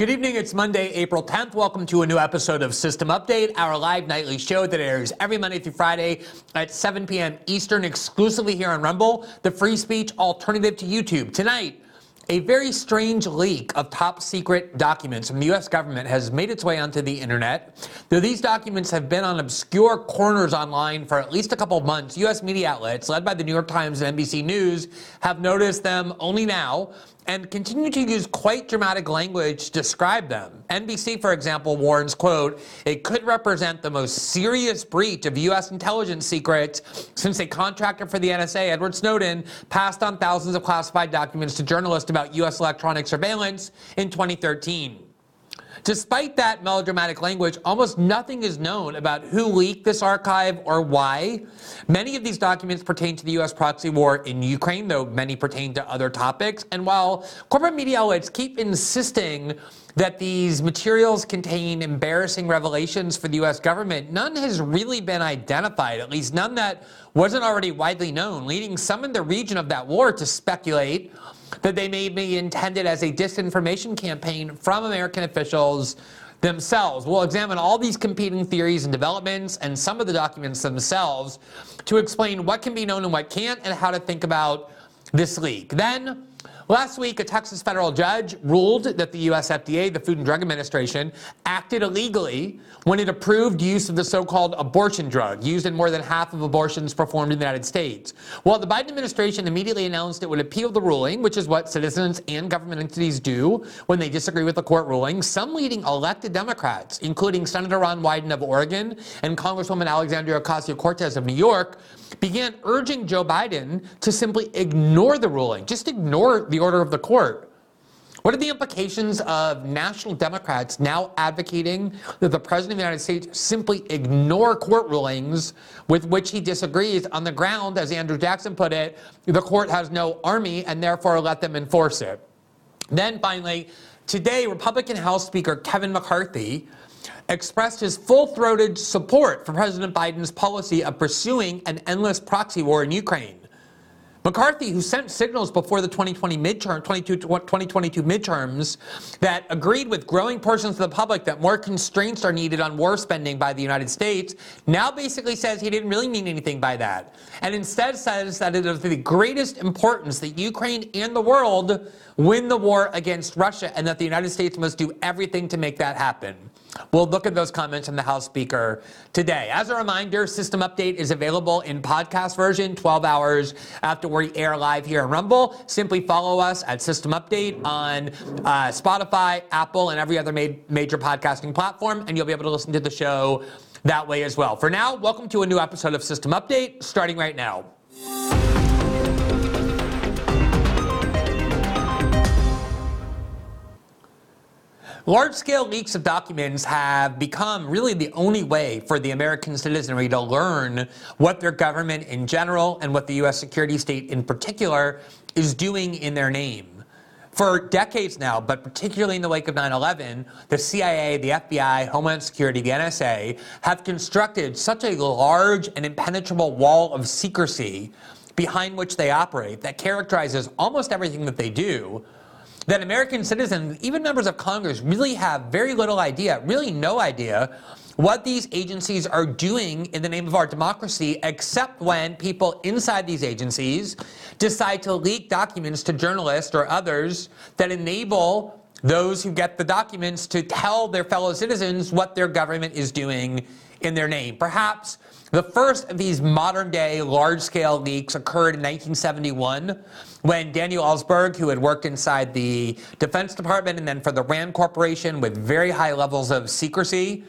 Good evening. It's Monday, April 10th. Welcome to a new episode of System Update, our live nightly show that airs every Monday through Friday at 7 p.m. Eastern, exclusively here on Rumble, the free speech alternative to YouTube. Tonight, a very strange leak of top secret documents from the U.S. government has made its way onto the internet. Though these documents have been on obscure corners online for at least a couple of months, U.S. media outlets, led by the New York Times and NBC News, have noticed them only now and continue to use quite dramatic language to describe them. NBC, for example, warns, quote, it could represent the most serious breach of U.S. intelligence secrets since a contractor for the NSA, Edward Snowden, passed on thousands of classified documents to journalists about U.S. electronic surveillance in 2013. Despite that melodramatic language, almost nothing is known about who leaked this archive or why. Many of these documents pertain to the U.S. proxy war in Ukraine, though many pertain to other topics. And while corporate media outlets keep insisting that these materials contain embarrassing revelations for the U.S. government, none has really been identified, at least none that wasn't already widely known, leading some in the region of that war to speculate that they may be intended as a disinformation campaign from American officials themselves. We'll examine all these competing theories and developments and some of the documents themselves to explain what can be known and what can't and how to think about this leak. Then Last week, a Texas federal judge ruled that the U.S. FDA, the Food and Drug Administration, acted illegally when it approved use of the so called abortion drug, used in more than half of abortions performed in the United States. Well, the Biden administration immediately announced it would appeal the ruling, which is what citizens and government entities do when they disagree with the court ruling. Some leading elected Democrats, including Senator Ron Wyden of Oregon and Congresswoman Alexandria Ocasio Cortez of New York, began urging Joe Biden to simply ignore the ruling, just ignore the order of the court. What are the implications of national Democrats now advocating that the President of the United States simply ignore court rulings with which he disagrees on the ground, as Andrew Jackson put it, the court has no army and therefore let them enforce it? Then finally, today, Republican House Speaker Kevin McCarthy expressed his full throated support for President Biden's policy of pursuing an endless proxy war in Ukraine. McCarthy, who sent signals before the 2020 midterm, 2022 midterms that agreed with growing portions of the public that more constraints are needed on war spending by the United States, now basically says he didn't really mean anything by that. And instead says that it is of the greatest importance that Ukraine and the world win the war against Russia and that the United States must do everything to make that happen. We'll look at those comments from the House Speaker today. As a reminder, System Update is available in podcast version 12 hours after we air live here in Rumble. Simply follow us at System Update on uh, Spotify, Apple, and every other ma- major podcasting platform, and you'll be able to listen to the show that way as well. For now, welcome to a new episode of System Update, starting right now. Large scale leaks of documents have become really the only way for the American citizenry to learn what their government in general and what the U.S. security state in particular is doing in their name. For decades now, but particularly in the wake of 9 11, the CIA, the FBI, Homeland Security, the NSA have constructed such a large and impenetrable wall of secrecy behind which they operate that characterizes almost everything that they do that American citizens, even members of Congress, really have very little idea, really no idea, what these agencies are doing in the name of our democracy, except when people inside these agencies decide to leak documents to journalists or others that enable those who get the documents to tell their fellow citizens what their government is doing in their name. Perhaps the first of these modern day large scale leaks occurred in 1971 when Daniel Ellsberg, who had worked inside the Defense Department and then for the RAND Corporation with very high levels of secrecy,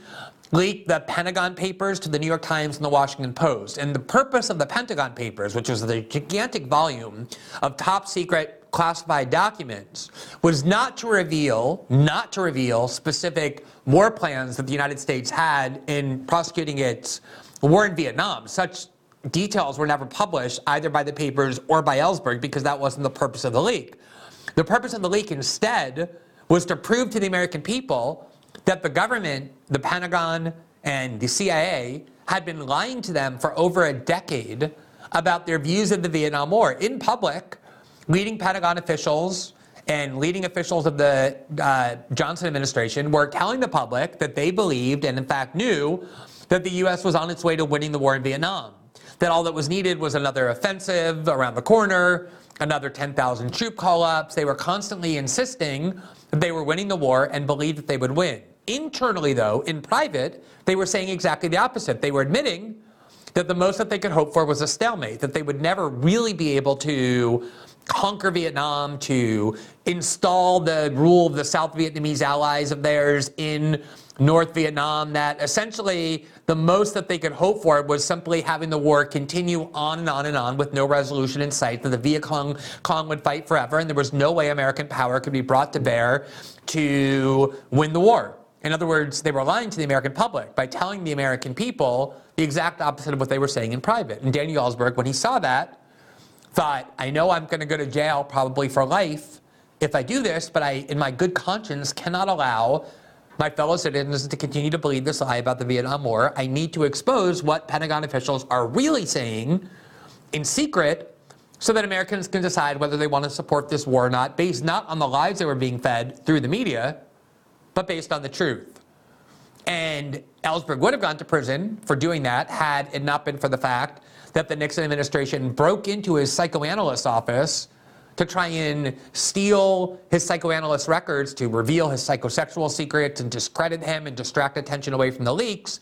leaked the Pentagon Papers to the New York Times and the Washington Post. And the purpose of the Pentagon Papers, which was the gigantic volume of top secret classified documents, was not to reveal, not to reveal specific war plans that the United States had in prosecuting its war in Vietnam. Such details were never published either by the papers or by Ellsberg because that wasn't the purpose of the leak. The purpose of the leak instead was to prove to the American people that the government, the Pentagon, and the CIA had been lying to them for over a decade about their views of the Vietnam War in public. Leading Pentagon officials and leading officials of the uh, Johnson administration were telling the public that they believed and, in fact, knew that the U.S. was on its way to winning the war in Vietnam. That all that was needed was another offensive around the corner, another 10,000 troop call ups. They were constantly insisting that they were winning the war and believed that they would win. Internally, though, in private, they were saying exactly the opposite. They were admitting that the most that they could hope for was a stalemate, that they would never really be able to conquer Vietnam, to install the rule of the South Vietnamese allies of theirs in North Vietnam, that essentially the most that they could hope for was simply having the war continue on and on and on with no resolution in sight, that the Viet Cong, Cong would fight forever, and there was no way American power could be brought to bear to win the war. In other words, they were lying to the American public by telling the American people the exact opposite of what they were saying in private. And Daniel Ellsberg, when he saw that, thought, I know I'm going to go to jail probably for life if I do this, but I, in my good conscience, cannot allow my fellow citizens to continue to believe this lie about the Vietnam War. I need to expose what Pentagon officials are really saying in secret so that Americans can decide whether they want to support this war or not, based not on the lies that were being fed through the media, but based on the truth. And Ellsberg would have gone to prison for doing that had it not been for the fact that the Nixon administration broke into his psychoanalyst office to try and steal his psychoanalyst records to reveal his psychosexual secrets and discredit him and distract attention away from the leaks,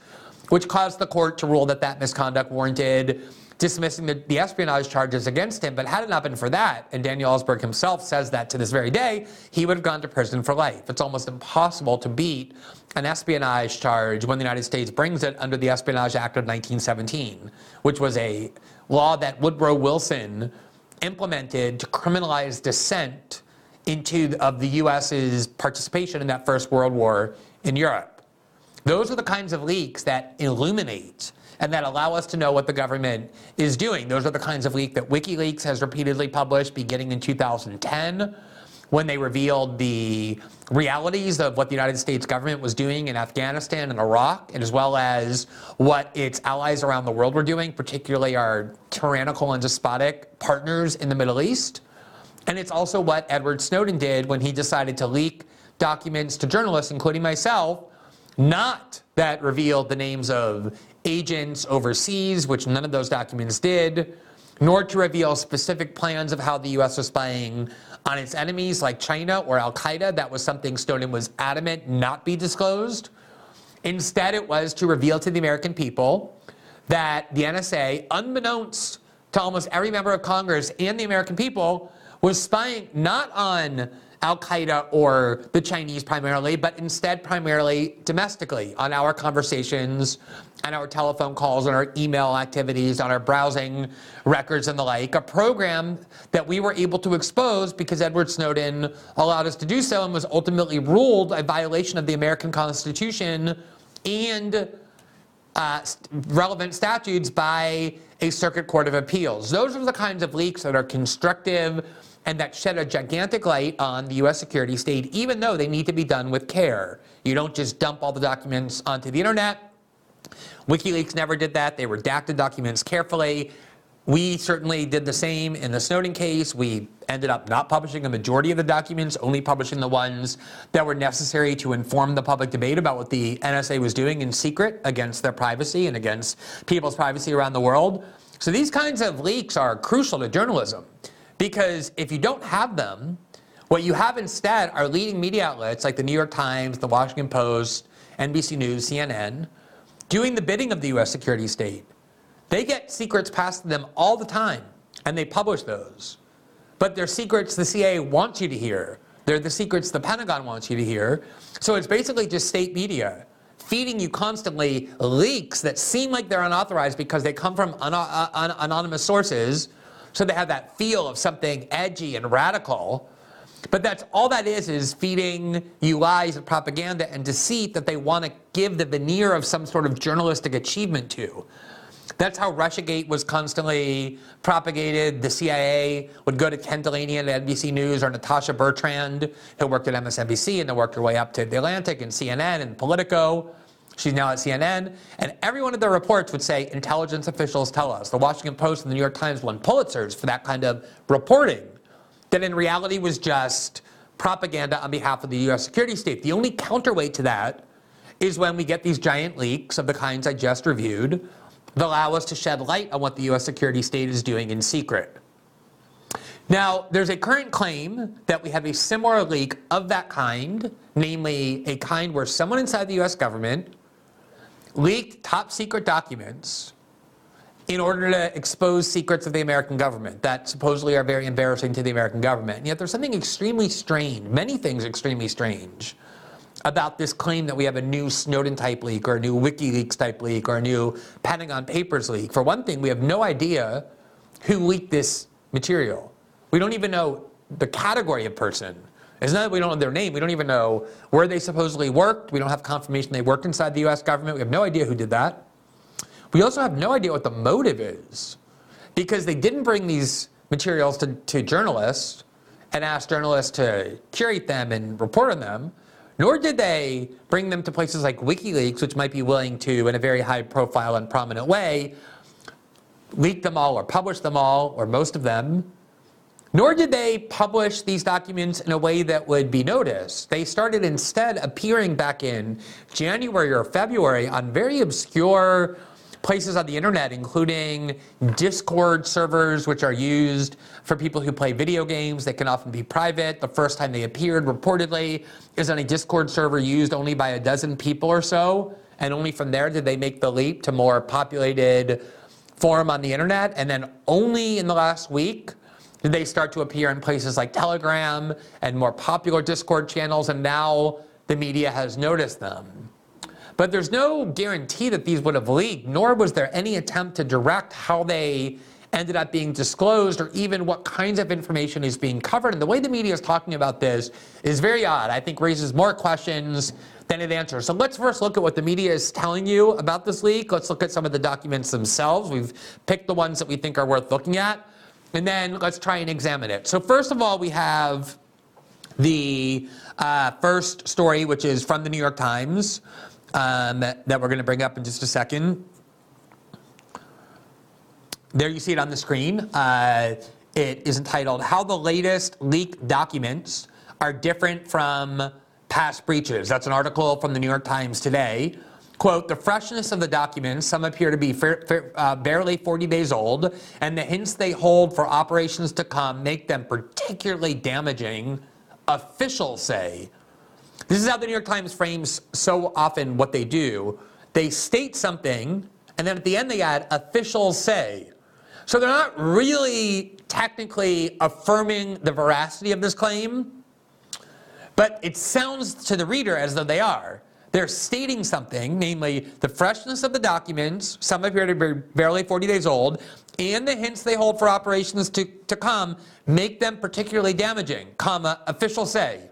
which caused the court to rule that that misconduct warranted dismissing the, the, espionage charges against him. But had it not been for that, and Daniel Ellsberg himself says that to this very day, he would have gone to prison for life. It's almost impossible to beat an espionage charge when the United States brings it under the Espionage Act of 1917, which was a law that Woodrow Wilson implemented to criminalize dissent into of the U.S.'s participation in that First World War in Europe. Those are the kinds of leaks that illuminate and that allow us to know what the government is doing. Those are the kinds of leaks that WikiLeaks has repeatedly published beginning in 2010 when they revealed the realities of what the United States government was doing in Afghanistan and Iraq, and as well as what its allies around the world were doing, particularly our tyrannical and despotic partners in the Middle East. And it's also what Edward Snowden did when he decided to leak documents to journalists, including myself, not that revealed the names of agents overseas, which none of those documents did, nor to reveal specific plans of how the U.S. was spying on its enemies like China or Al Qaeda. That was something Snowden was adamant not be disclosed. Instead, it was to reveal to the American people that the NSA, unbeknownst to almost every member of Congress and the American people, was spying not on Al Qaeda or the Chinese primarily, but instead primarily domestically on our conversations and our telephone calls and our email activities, on our browsing records and the like. A program that we were able to expose because Edward Snowden allowed us to do so and was ultimately ruled a violation of the American Constitution and uh, relevant statutes by a circuit court of appeals. Those are the kinds of leaks that are constructive and that shed a gigantic light on the U.S. security state, even though they need to be done with care. You don't just dump all the documents onto the internet. WikiLeaks never did that. They redacted documents carefully. We certainly did the same in the Snowden case. We ended up not publishing a majority of the documents, only publishing the ones that were necessary to inform the public debate about what the NSA was doing in secret against their privacy and against people's privacy around the world. So these kinds of leaks are crucial to journalism. Because if you don't have them, what you have instead are leading media outlets like the New York Times, the Washington Post, NBC News, CNN, doing the bidding of the US security state. They get secrets passed to them all the time, and they publish those. But they're secrets the CIA wants you to hear. They're the secrets the Pentagon wants you to hear. So it's basically just state media feeding you constantly leaks that seem like they're unauthorized because they come from un- un- anonymous sources so they have that feel of something edgy and radical. But that's all that is, is feeding you lies and propaganda and deceit that they want to give the veneer of some sort of journalistic achievement to. That's how Russiagate was constantly propagated. The CIA would go to Ken at NBC News or Natasha Bertrand, who worked at MSNBC and then worked her way up to The Atlantic and CNN and Politico. She's now at CNN. And every one of their reports would say intelligence officials tell us. The Washington Post and the New York Times won Pulitzers for that kind of reporting that in reality was just propaganda on behalf of the US security state. The only counterweight to that is when we get these giant leaks of the kinds I just reviewed that allow us to shed light on what the US security state is doing in secret. Now, there's a current claim that we have a similar leak of that kind, namely a kind where someone inside the US government leaked top secret documents in order to expose secrets of the American government that supposedly are very embarrassing to the American government. And yet there's something extremely strange, many things extremely strange, about this claim that we have a new Snowden type leak or a new WikiLeaks type leak or a new Pentagon Papers leak. For one thing, we have no idea who leaked this material. We don't even know the category of person. It's not that we don't know their name, we don't even know where they supposedly worked. We don't have confirmation they worked inside the US government. We have no idea who did that. We also have no idea what the motive is because they didn't bring these materials to, to journalists and ask journalists to curate them and report on them, nor did they bring them to places like WikiLeaks, which might be willing to, in a very high profile and prominent way, leak them all or publish them all or most of them. Nor did they publish these documents in a way that would be noticed. They started instead appearing back in January or February on very obscure places on the internet, including Discord servers, which are used for people who play video games. They can often be private. The first time they appeared, reportedly, is on a Discord server used only by a dozen people or so. And only from there did they make the leap to more populated forum on the internet. And then only in the last week did they start to appear in places like Telegram and more popular Discord channels. And now the media has noticed them. But there's no guarantee that these would have leaked, nor was there any attempt to direct how they ended up being disclosed or even what kinds of information is being covered. And the way the media is talking about this is very odd. I think raises more questions than it answers. So let's first look at what the media is telling you about this leak. Let's look at some of the documents themselves. We've picked the ones that we think are worth looking at. And then let's try and examine it. So first of all, we have the uh, first story, which is from the New York Times um, that we're going to bring up in just a second. There you see it on the screen. Uh, it is entitled How the Latest Leaked Documents Are Different from Past Breaches. That's an article from the New York Times today. Quote, the freshness of the documents, some appear to be fair, fair, uh, barely 40 days old, and the hints they hold for operations to come make them particularly damaging, officials say. This is how the New York Times frames so often what they do. They state something, and then at the end they add officials say. So they're not really technically affirming the veracity of this claim, but it sounds to the reader as though they are. They're stating something, namely the freshness of the documents, some appear to be barely 40 days old, and the hints they hold for operations to, to come make them particularly damaging, comma, officials say.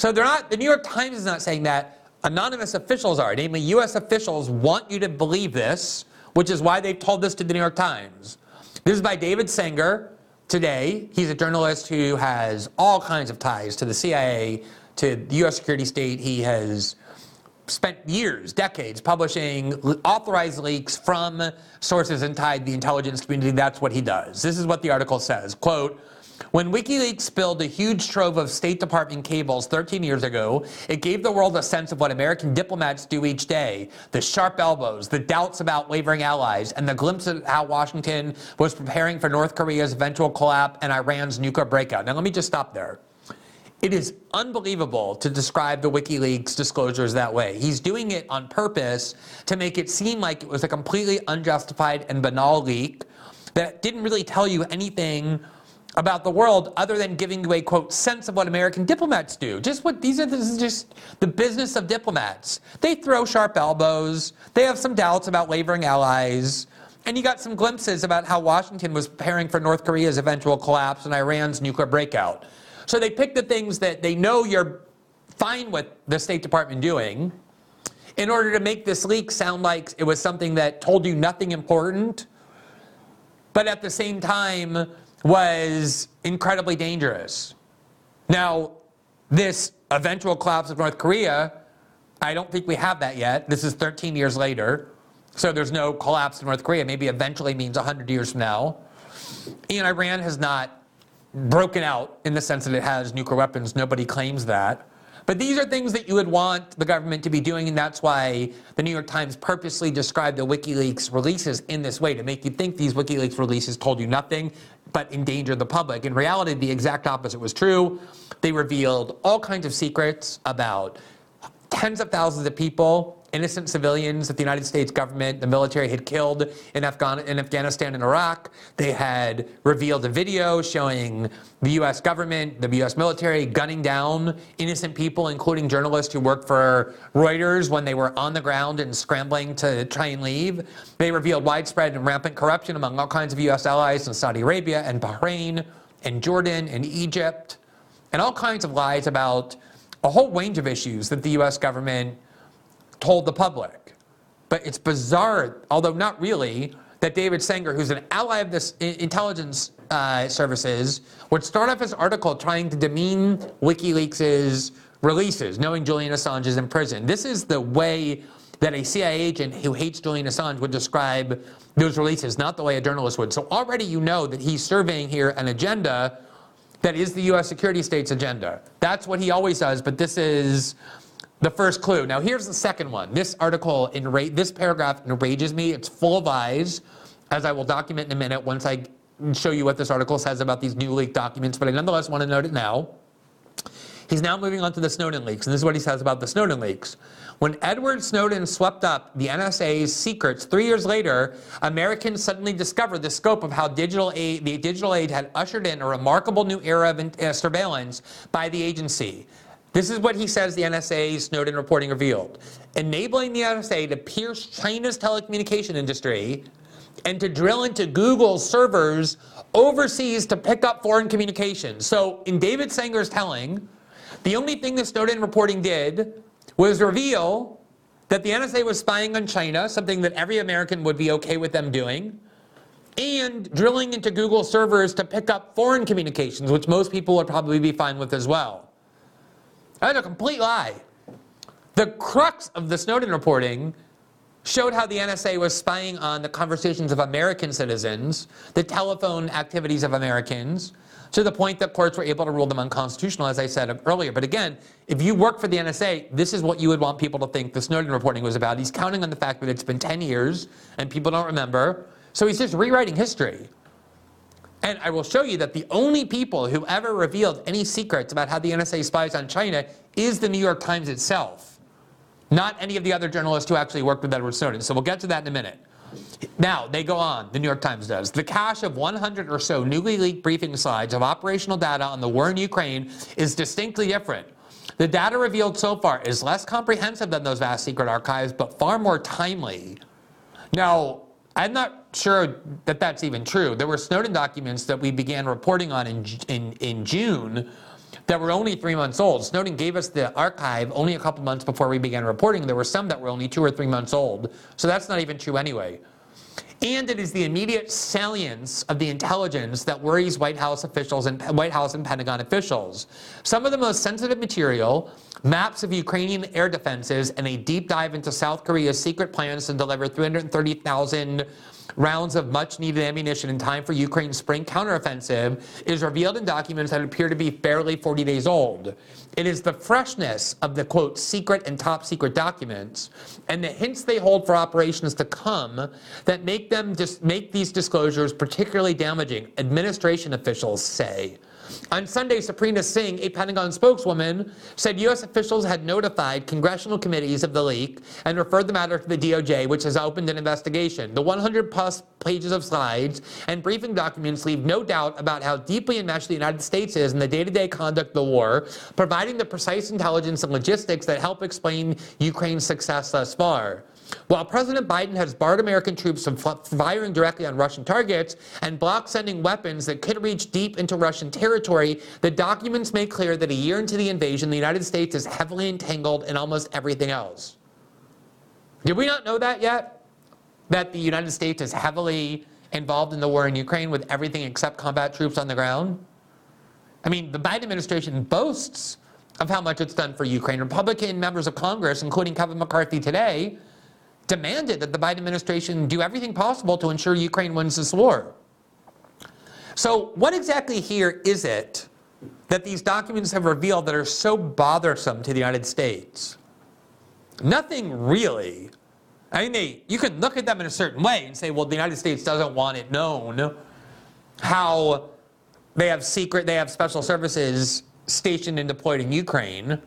So they're not, the New York Times is not saying that. Anonymous officials are, namely US officials want you to believe this, which is why they've told this to the New York Times. This is by David Sanger today. He's a journalist who has all kinds of ties to the CIA, to the US security state. He has spent years, decades, publishing authorized leaks from sources inside the intelligence community. That's what he does. This is what the article says. Quote, when WikiLeaks spilled a huge trove of State Department cables 13 years ago, it gave the world a sense of what American diplomats do each day the sharp elbows, the doubts about wavering allies, and the glimpse of how Washington was preparing for North Korea's eventual collapse and Iran's nuclear breakout. Now, let me just stop there. It is unbelievable to describe the WikiLeaks disclosures that way. He's doing it on purpose to make it seem like it was a completely unjustified and banal leak that didn't really tell you anything about the world other than giving you a quote sense of what American diplomats do. Just what these are this is just the business of diplomats. They throw sharp elbows, they have some doubts about wavering allies, and you got some glimpses about how Washington was preparing for North Korea's eventual collapse and Iran's nuclear breakout. So they pick the things that they know you're fine with the State Department doing in order to make this leak sound like it was something that told you nothing important, but at the same time was incredibly dangerous. Now, this eventual collapse of North Korea, I don't think we have that yet. This is 13 years later. So there's no collapse of North Korea. Maybe eventually means 100 years from now. And Iran has not broken out in the sense that it has nuclear weapons. Nobody claims that. But these are things that you would want the government to be doing, and that's why the New York Times purposely described the WikiLeaks releases in this way to make you think these WikiLeaks releases told you nothing but endangered the public. In reality, the exact opposite was true. They revealed all kinds of secrets about tens of thousands of people innocent civilians that the United States government, the military had killed in, Afghan- in Afghanistan and Iraq. They had revealed a video showing the U.S. government, the U.S. military gunning down innocent people, including journalists who worked for Reuters when they were on the ground and scrambling to try and leave. They revealed widespread and rampant corruption among all kinds of U.S. allies in Saudi Arabia and Bahrain and Jordan and Egypt, and all kinds of lies about a whole range of issues that the U.S. government told the public. But it's bizarre, although not really, that David Sanger, who's an ally of this intelligence uh, services, would start off his article trying to demean WikiLeaks' releases, knowing Julian Assange is in prison. This is the way that a CIA agent who hates Julian Assange would describe those releases, not the way a journalist would. So already you know that he's surveying here an agenda that is the U.S. security state's agenda. That's what he always does, but this is the first clue. Now, here's the second one. This article, enra- this paragraph enrages me. It's full of eyes, as I will document in a minute once I show you what this article says about these new leaked documents, but I nonetheless want to note it now. He's now moving on to the Snowden leaks, and this is what he says about the Snowden leaks. When Edward Snowden swept up the NSA's secrets three years later, Americans suddenly discovered the scope of how digital aid, the digital aid had ushered in a remarkable new era of uh, surveillance by the agency. This is what he says the NSA Snowden reporting revealed. Enabling the NSA to pierce China's telecommunication industry and to drill into Google's servers overseas to pick up foreign communications. So, in David Sanger's telling, the only thing the Snowden reporting did was reveal that the NSA was spying on China, something that every American would be okay with them doing, and drilling into Google servers to pick up foreign communications, which most people would probably be fine with as well. That's a complete lie. The crux of the Snowden reporting showed how the NSA was spying on the conversations of American citizens, the telephone activities of Americans, to the point that courts were able to rule them unconstitutional, as I said earlier. But again, if you work for the NSA, this is what you would want people to think the Snowden reporting was about. He's counting on the fact that it's been 10 years and people don't remember. So he's just rewriting history. And I will show you that the only people who ever revealed any secrets about how the NSA spies on China is the New York Times itself, not any of the other journalists who actually worked with Edward Snowden. So we'll get to that in a minute. Now, they go on, the New York Times does. The cache of 100 or so newly leaked briefing slides of operational data on the war in Ukraine is distinctly different. The data revealed so far is less comprehensive than those vast secret archives, but far more timely. Now, I'm not sure that that's even true. There were Snowden documents that we began reporting on in, in, in June that were only three months old. Snowden gave us the archive only a couple months before we began reporting. There were some that were only two or three months old. So that's not even true anyway. And it is the immediate salience of the intelligence that worries White House officials and White House and Pentagon officials. Some of the most sensitive material, maps of Ukrainian air defenses, and a deep dive into South Korea's secret plans to deliver 330,000 rounds of much needed ammunition in time for Ukraine's spring counteroffensive is revealed in documents that appear to be barely 40 days old. It is the freshness of the quote secret and top secret documents and the hints they hold for operations to come that make them just make these disclosures particularly damaging, administration officials say. On Sunday, Sabrina Singh, a Pentagon spokeswoman, said U.S. officials had notified congressional committees of the leak and referred the matter to the DOJ, which has opened an investigation. The 100 plus pages of slides and briefing documents leave no doubt about how deeply enmeshed the United States is in the day to day conduct of the war, providing the precise intelligence and logistics that help explain Ukraine's success thus far. While President Biden has barred American troops from firing directly on Russian targets and blocked sending weapons that could reach deep into Russian territory, the documents make clear that a year into the invasion, the United States is heavily entangled in almost everything else. Did we not know that yet? That the United States is heavily involved in the war in Ukraine with everything except combat troops on the ground? I mean, the Biden administration boasts of how much it's done for Ukraine. Republican members of Congress, including Kevin McCarthy today, demanded that the Biden administration do everything possible to ensure Ukraine wins this war. So, what exactly here is it that these documents have revealed that are so bothersome to the United States? Nothing really. I mean, they, you can look at them in a certain way and say, well, the United States doesn't want it known how they have secret, they have special services stationed and deployed in Ukraine.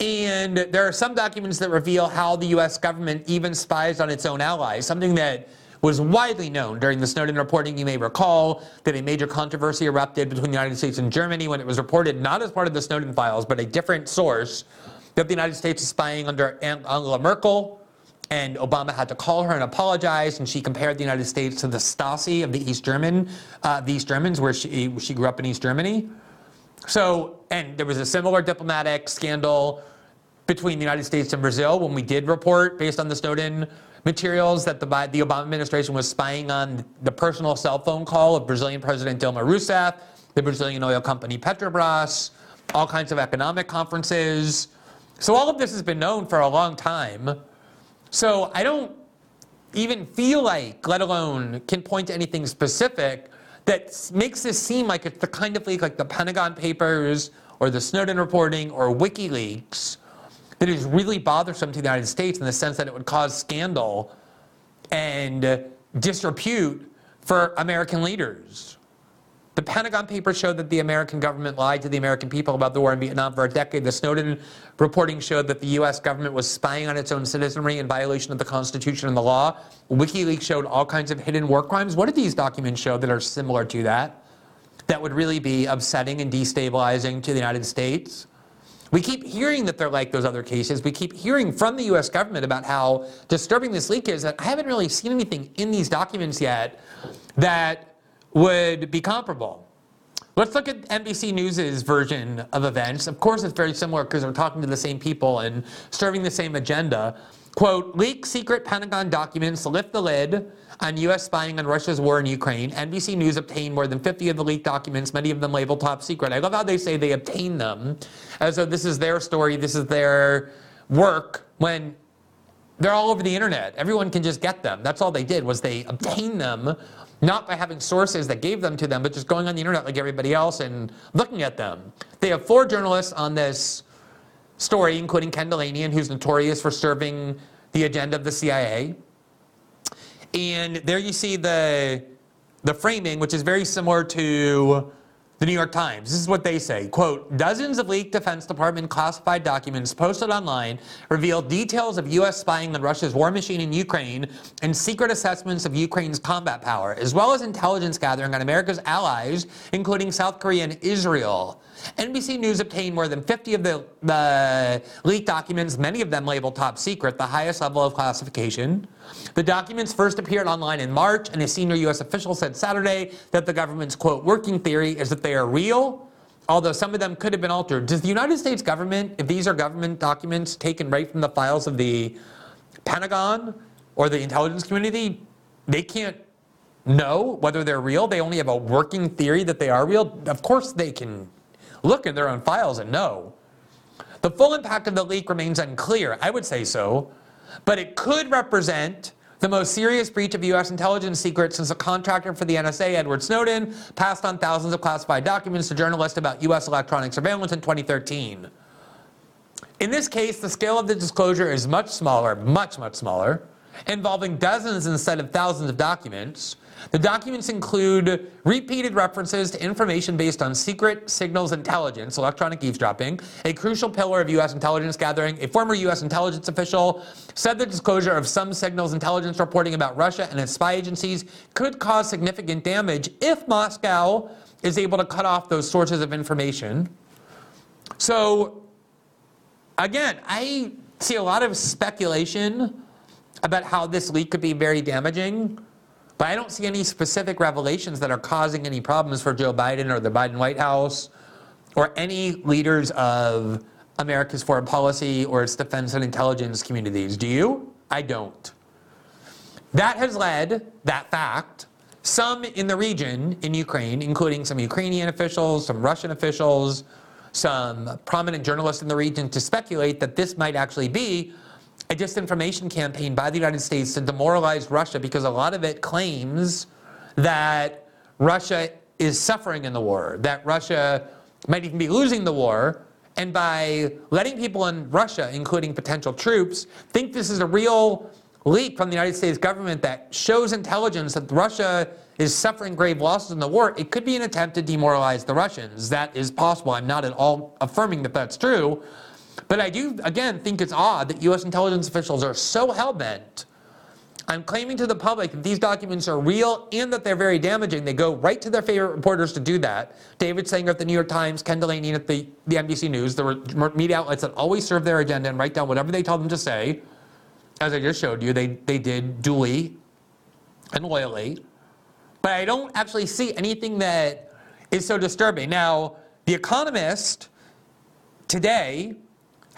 And there are some documents that reveal how the US government even spies on its own allies, something that was widely known during the Snowden reporting. You may recall that a major controversy erupted between the United States and Germany when it was reported not as part of the Snowden files, but a different source that the United States is spying under Angela Merkel. And Obama had to call her and apologize, and she compared the United States to the Stasi of the East German, uh, the East Germans, where she she grew up in East Germany. So, and there was a similar diplomatic scandal between the United States and Brazil when we did report, based on the Snowden materials, that the, the Obama administration was spying on the personal cell phone call of Brazilian President Dilma Rousseff, the Brazilian oil company Petrobras, all kinds of economic conferences. So all of this has been known for a long time. So I don't even feel like, let alone can point to anything specific that makes this seem like it's the kind of leak like the Pentagon Papers or the Snowden reporting or WikiLeaks that is really bothersome to the United States in the sense that it would cause scandal and disrepute for American leaders. The Pentagon Papers showed that the American government lied to the American people about the war in Vietnam for a decade. The Snowden reporting showed that the U.S. government was spying on its own citizenry in violation of the Constitution and the law. WikiLeaks showed all kinds of hidden war crimes. What did these documents show that are similar to that? That would really be upsetting and destabilizing to the United States? We keep hearing that they're like those other cases. We keep hearing from the US government about how disturbing this leak is. I haven't really seen anything in these documents yet that would be comparable. Let's look at NBC News' version of events. Of course, it's very similar because we're talking to the same people and serving the same agenda. Quote, leak secret Pentagon documents lift the lid on U.S. spying on Russia's war in Ukraine. NBC News obtained more than 50 of the leaked documents, many of them labeled top secret. I love how they say they obtained them as though this is their story, this is their work, when they're all over the internet. Everyone can just get them. That's all they did was they obtained them not by having sources that gave them to them, but just going on the internet like everybody else and looking at them. They have four journalists on this story, including Ken Dilanian, who's notorious for serving the agenda of the CIA. And there you see the, the framing, which is very similar to the New York Times. This is what they say, quote, dozens of leaked Defense Department classified documents posted online reveal details of U.S. spying on Russia's war machine in Ukraine and secret assessments of Ukraine's combat power, as well as intelligence gathering on America's allies, including South Korea and Israel. NBC News obtained more than 50 of the, the leaked documents, many of them labeled top secret, the highest level of classification. The documents first appeared online in March, and a senior U.S. official said Saturday that the government's, quote, working theory is that they are real, although some of them could have been altered. Does the United States government, if these are government documents taken right from the files of the Pentagon or the intelligence community, they can't know whether they're real? They only have a working theory that they are real? Of course they can look in their own files and know. The full impact of the leak remains unclear. I would say so. But it could represent the most serious breach of U.S. intelligence secrets since a contractor for the NSA, Edward Snowden, passed on thousands of classified documents to journalists about U.S. electronic surveillance in 2013. In this case, the scale of the disclosure is much smaller, much, much smaller, involving dozens instead of thousands of documents. The documents include repeated references to information based on secret signals intelligence, electronic eavesdropping, a crucial pillar of U.S. intelligence gathering. A former U.S. intelligence official said the disclosure of some signals intelligence reporting about Russia and its spy agencies could cause significant damage if Moscow is able to cut off those sources of information. So, again, I see a lot of speculation about how this leak could be very damaging. But I don't see any specific revelations that are causing any problems for Joe Biden or the Biden White House or any leaders of America's foreign policy or its defense and intelligence communities. Do you? I don't. That has led, that fact, some in the region in Ukraine, including some Ukrainian officials, some Russian officials, some prominent journalists in the region, to speculate that this might actually be a disinformation campaign by the United States to demoralize Russia because a lot of it claims that Russia is suffering in the war, that Russia might even be losing the war. And by letting people in Russia, including potential troops, think this is a real leak from the United States government that shows intelligence that Russia is suffering grave losses in the war, it could be an attempt to demoralize the Russians. That is possible. I'm not at all affirming that that's true. But I do, again, think it's odd that U.S. intelligence officials are so hell bent on claiming to the public that these documents are real and that they're very damaging. They go right to their favorite reporters to do that. David Sanger at the New York Times, Ken Dilanian at the, the NBC News, the media outlets that always serve their agenda and write down whatever they tell them to say. As I just showed you, they, they did duly and loyally. But I don't actually see anything that is so disturbing. Now, The Economist today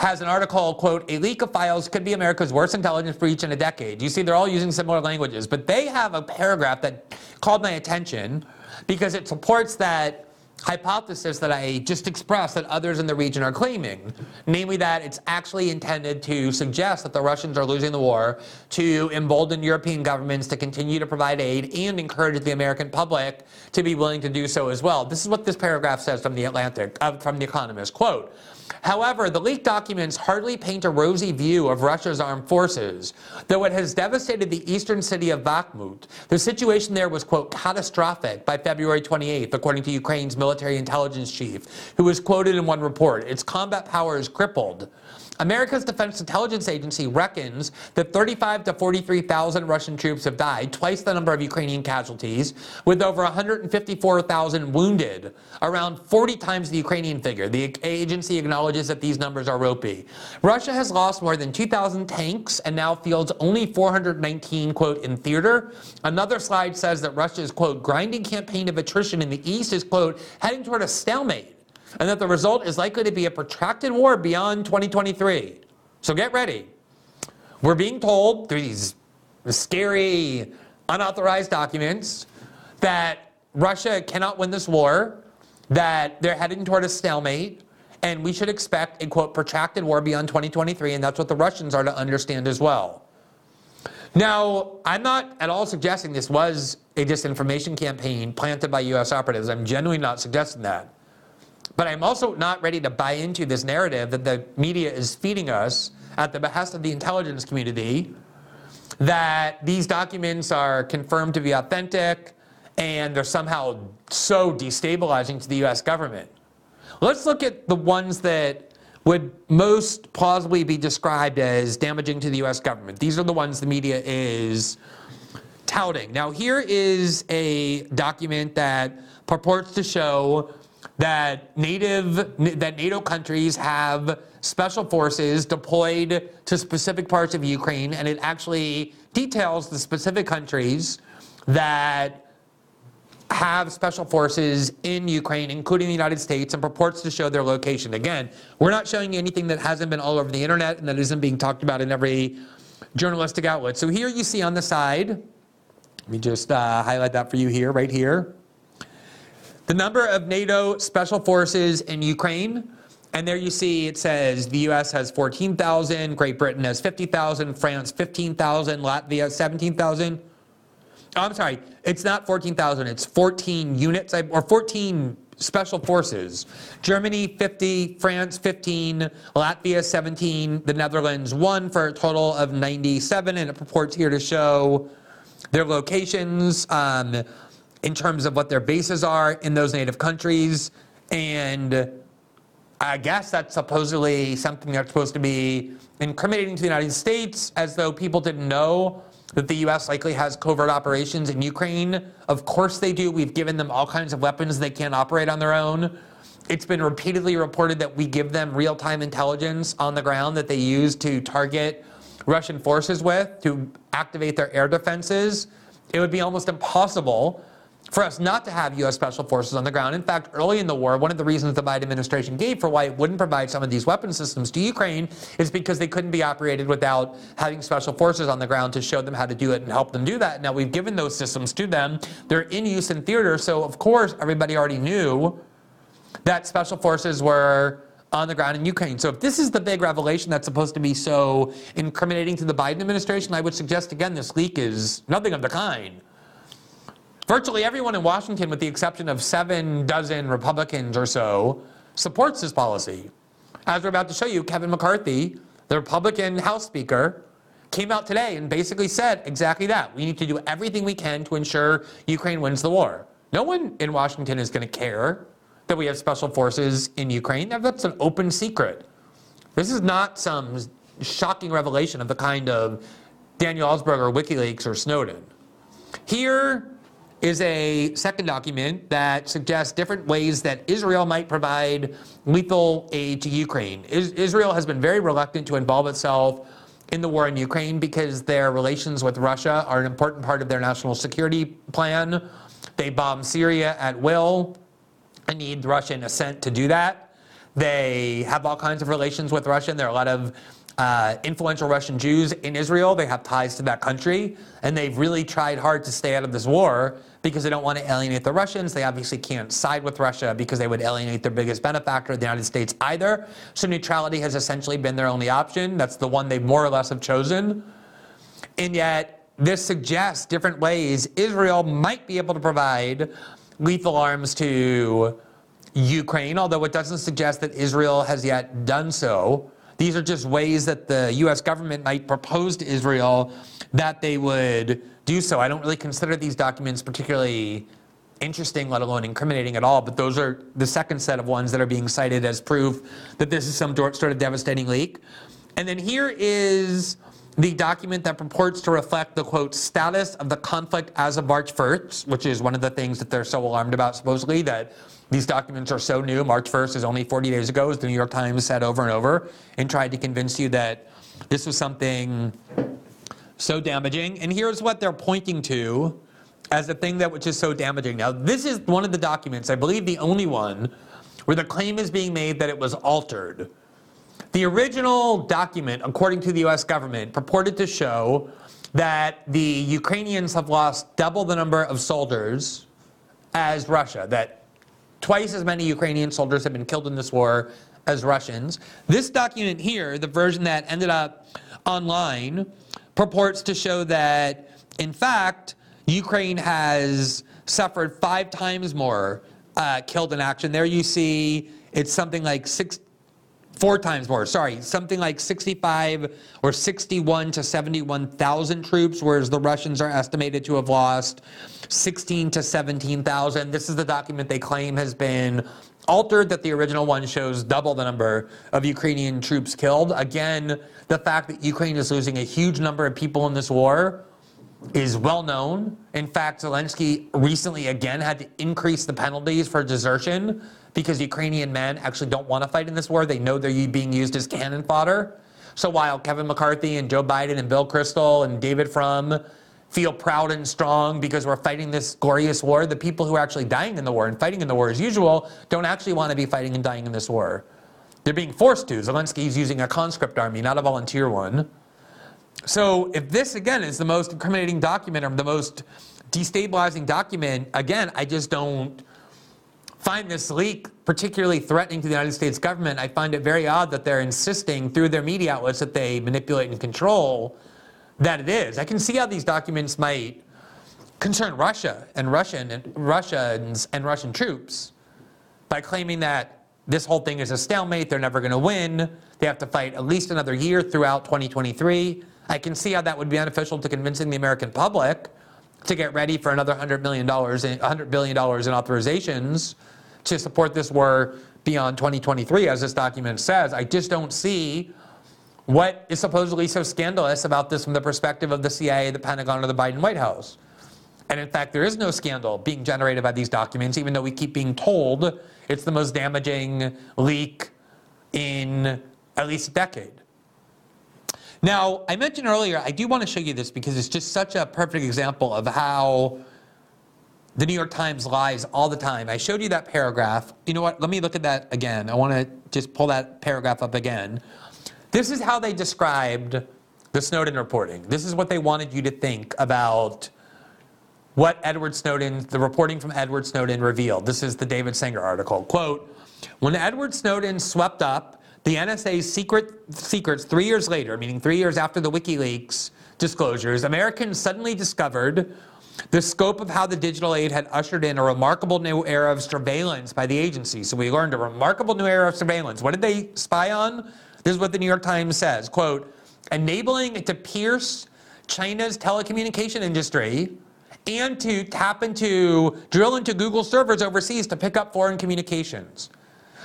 has an article, quote, a leak of files could be America's worst intelligence breach in a decade. You see, they're all using similar languages, but they have a paragraph that called my attention because it supports that hypothesis that I just expressed that others in the region are claiming, namely that it's actually intended to suggest that the Russians are losing the war to embolden European governments to continue to provide aid and encourage the American public to be willing to do so as well. This is what this paragraph says from the Atlantic, uh, from the Economist. Quote, However, the leaked documents hardly paint a rosy view of Russia's armed forces. Though it has devastated the eastern city of Bakhmut, the situation there was, quote, catastrophic by February 28th, according to Ukraine's military intelligence chief, who was quoted in one report. Its combat power is crippled. America's Defense Intelligence Agency reckons that 35 to 43,000 Russian troops have died, twice the number of Ukrainian casualties, with over 154,000 wounded, around 40 times the Ukrainian figure. The agency acknowledges that these numbers are ropey. Russia has lost more than 2,000 tanks and now fields only 419, quote, in theater. Another slide says that Russia's, quote, grinding campaign of attrition in the east is, quote, heading toward a stalemate and that the result is likely to be a protracted war beyond 2023. So get ready. We're being told through these scary, unauthorized documents that Russia cannot win this war, that they're heading toward a stalemate, and we should expect a quote protracted war beyond 2023, and that's what the Russians are to understand as well. Now, I'm not at all suggesting this was a disinformation campaign planted by US operatives. I'm genuinely not suggesting that. But I'm also not ready to buy into this narrative that the media is feeding us at the behest of the intelligence community that these documents are confirmed to be authentic and they're somehow so destabilizing to the US government. Let's look at the ones that would most plausibly be described as damaging to the US government. These are the ones the media is touting. Now, here is a document that purports to show that native that NATO countries have special forces deployed to specific parts of Ukraine, and it actually details the specific countries that have special forces in Ukraine, including the United States, and purports to show their location. Again, we're not showing you anything that hasn't been all over the internet and that isn't being talked about in every journalistic outlet. So here you see on the side, let me just uh, highlight that for you here, right here. The number of NATO special forces in Ukraine, and there you see it says the US has 14,000, Great Britain has 50,000, France 15,000, Latvia 17,000. Oh, I'm sorry, it's not 14,000, it's 14 units or 14 special forces. Germany 50, France 15, Latvia 17, the Netherlands 1 for a total of 97, and it purports here to show their locations. Um, in terms of what their bases are in those native countries. And I guess that's supposedly something that's supposed to be incriminating to the United States, as though people didn't know that the US likely has covert operations in Ukraine. Of course they do. We've given them all kinds of weapons they can't operate on their own. It's been repeatedly reported that we give them real time intelligence on the ground that they use to target Russian forces with to activate their air defenses. It would be almost impossible for us not to have U.S. Special Forces on the ground. In fact, early in the war, one of the reasons the Biden administration gave for why it wouldn't provide some of these weapon systems to Ukraine is because they couldn't be operated without having Special Forces on the ground to show them how to do it and help them do that. Now, we've given those systems to them. They're in use in theater, so of course, everybody already knew that Special Forces were on the ground in Ukraine. So if this is the big revelation that's supposed to be so incriminating to the Biden administration, I would suggest again this leak is nothing of the kind. Virtually everyone in Washington, with the exception of seven dozen Republicans or so, supports this policy. As we're about to show you, Kevin McCarthy, the Republican House Speaker, came out today and basically said exactly that. We need to do everything we can to ensure Ukraine wins the war. No one in Washington is going to care that we have special forces in Ukraine. That's an open secret. This is not some shocking revelation of the kind of Daniel Ellsberg or WikiLeaks or Snowden. Here is a second document that suggests different ways that Israel might provide lethal aid to Ukraine. Israel has been very reluctant to involve itself in the war in Ukraine because their relations with Russia are an important part of their national security plan. They bomb Syria at will and need Russian assent to do that. They have all kinds of relations with Russia, there are a lot of uh, influential Russian Jews in Israel. They have ties to that country, and they've really tried hard to stay out of this war because they don't want to alienate the Russians. They obviously can't side with Russia because they would alienate their biggest benefactor, the United States, either. So neutrality has essentially been their only option. That's the one they more or less have chosen. And yet, this suggests different ways Israel might be able to provide lethal arms to Ukraine, although it doesn't suggest that Israel has yet done so. These are just ways that the US government might propose to Israel that they would do so. I don't really consider these documents particularly interesting, let alone incriminating at all, but those are the second set of ones that are being cited as proof that this is some sort of devastating leak. And then here is the document that purports to reflect the quote status of the conflict as of March 1st, which is one of the things that they're so alarmed about, supposedly, that these documents are so new. March 1st is only 40 days ago, as the New York Times said over and over, and tried to convince you that this was something so damaging. And here's what they're pointing to as the thing that which is so damaging. Now, this is one of the documents, I believe the only one, where the claim is being made that it was altered. The original document, according to the US government, purported to show that the Ukrainians have lost double the number of soldiers as Russia, that Twice as many Ukrainian soldiers have been killed in this war as Russians. This document here, the version that ended up online, purports to show that, in fact, Ukraine has suffered five times more uh, killed in action. There you see it's something like six, four times more, sorry, something like 65 or 61 to 71,000 troops, whereas the Russians are estimated to have lost 16 to 17,000. This is the document they claim has been altered, that the original one shows double the number of Ukrainian troops killed. Again, the fact that Ukraine is losing a huge number of people in this war is well known. In fact, Zelensky recently again had to increase the penalties for desertion because Ukrainian men actually don't want to fight in this war. They know they're being used as cannon fodder. So while Kevin McCarthy and Joe Biden and Bill Kristol and David Frum feel proud and strong because we're fighting this glorious war, the people who are actually dying in the war and fighting in the war as usual don't actually want to be fighting and dying in this war. They're being forced to. Zelensky's using a conscript army, not a volunteer one. So if this, again, is the most incriminating document or the most destabilizing document, again, I just don't find this leak particularly threatening to the United States government. I find it very odd that they're insisting through their media outlets that they manipulate and control that it is. I can see how these documents might concern Russia and Russian and Russians and Russian troops by claiming that this whole thing is a stalemate, they're never going to win, they have to fight at least another year throughout 2023. I can see how that would be beneficial to convincing the American public to get ready for another $100 million, $100 billion in authorizations to support this war beyond 2023, as this document says. I just don't see what is supposedly so scandalous about this from the perspective of the CIA, the Pentagon, or the Biden White House. And in fact, there is no scandal being generated by these documents, even though we keep being told it's the most damaging leak in at least a decade. Now, I mentioned earlier, I do want to show you this because it's just such a perfect example of how the New York Times lies all the time. I showed you that paragraph. You know what? Let me look at that again. I want to just pull that paragraph up again. This is how they described the Snowden reporting. This is what they wanted you to think about what Edward Snowden, the reporting from Edward Snowden revealed. This is the David Sanger article. Quote, when Edward Snowden swept up the NSA's secret secrets three years later, meaning three years after the WikiLeaks disclosures, Americans suddenly discovered the scope of how the digital aid had ushered in a remarkable new era of surveillance by the agency. So we learned a remarkable new era of surveillance. What did they spy on? This is what the New York Times says, quote, enabling it to pierce China's telecommunication industry and to tap into, drill into Google servers overseas to pick up foreign communications.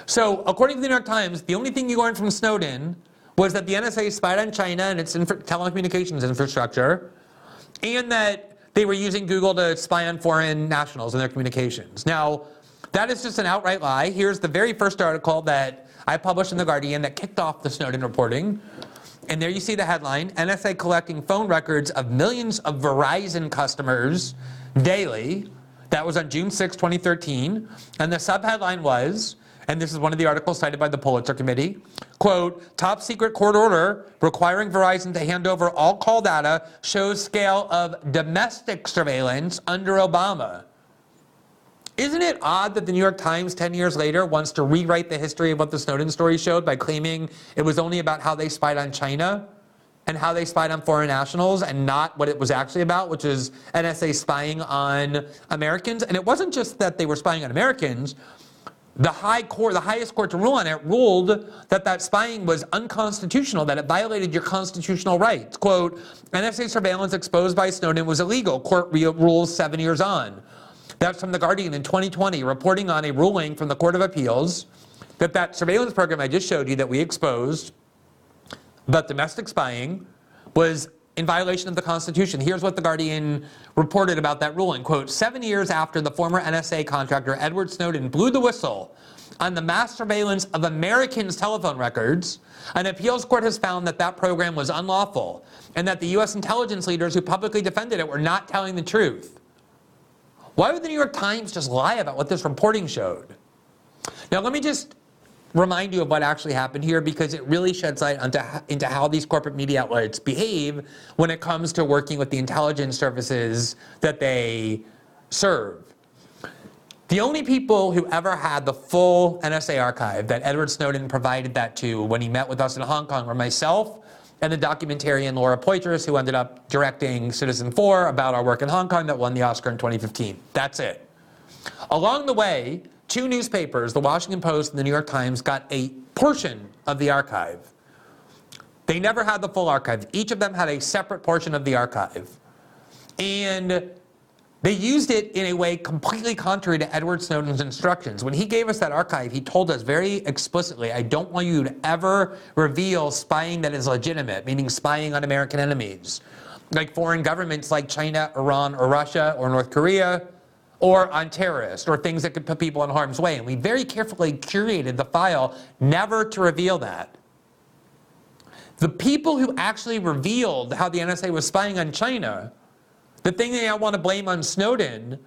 So according to the New York Times, the only thing you learned from Snowden was that the NSA spied on China and its telecommunications infrastructure, and that they were using Google to spy on foreign nationals and their communications. Now, that is just an outright lie. Here's the very first article that I published in The Guardian that kicked off the Snowden reporting. And there you see the headline NSA collecting phone records of millions of Verizon customers daily. That was on June 6, 2013. And the subheadline was, and this is one of the articles cited by the Pulitzer Committee, quote, top secret court order requiring Verizon to hand over all call data shows scale of domestic surveillance under Obama. Isn't it odd that the New York Times 10 years later wants to rewrite the history of what the Snowden story showed by claiming it was only about how they spied on China and how they spied on foreign nationals and not what it was actually about, which is NSA spying on Americans? And it wasn't just that they were spying on Americans. The high court, the highest court to rule on it, ruled that that spying was unconstitutional, that it violated your constitutional rights. Quote, NSA surveillance exposed by Snowden was illegal. Court rules seven years on. That's from The Guardian in 2020, reporting on a ruling from the Court of Appeals that that surveillance program I just showed you that we exposed, but domestic spying, was in violation of the Constitution. Here's what The Guardian reported about that ruling. Quote, seven years after the former NSA contractor Edward Snowden blew the whistle on the mass surveillance of Americans' telephone records, an appeals court has found that that program was unlawful and that the U.S. intelligence leaders who publicly defended it were not telling the truth. Why would the New York Times just lie about what this reporting showed? Now, let me just remind you of what actually happened here because it really sheds light onto, into how these corporate media outlets behave when it comes to working with the intelligence services that they serve. The only people who ever had the full NSA archive that Edward Snowden provided that to when he met with us in Hong Kong were myself and the documentarian Laura Poitras, who ended up directing Citizenfour about our work in Hong Kong that won the Oscar in 2015. That's it. Along the way, two newspapers, the Washington Post and the New York Times, got a portion of the archive. They never had the full archive. Each of them had a separate portion of the archive. And they used it in a way completely contrary to Edward Snowden's instructions. When he gave us that archive, he told us very explicitly, I don't want you to ever reveal spying that is legitimate, meaning spying on American enemies, like foreign governments like China, Iran, or Russia, or North Korea, or on terrorists, or things that could put people in harm's way. And we very carefully curated the file never to reveal that. The people who actually revealed how the NSA was spying on China the thing that I want to blame on Snowden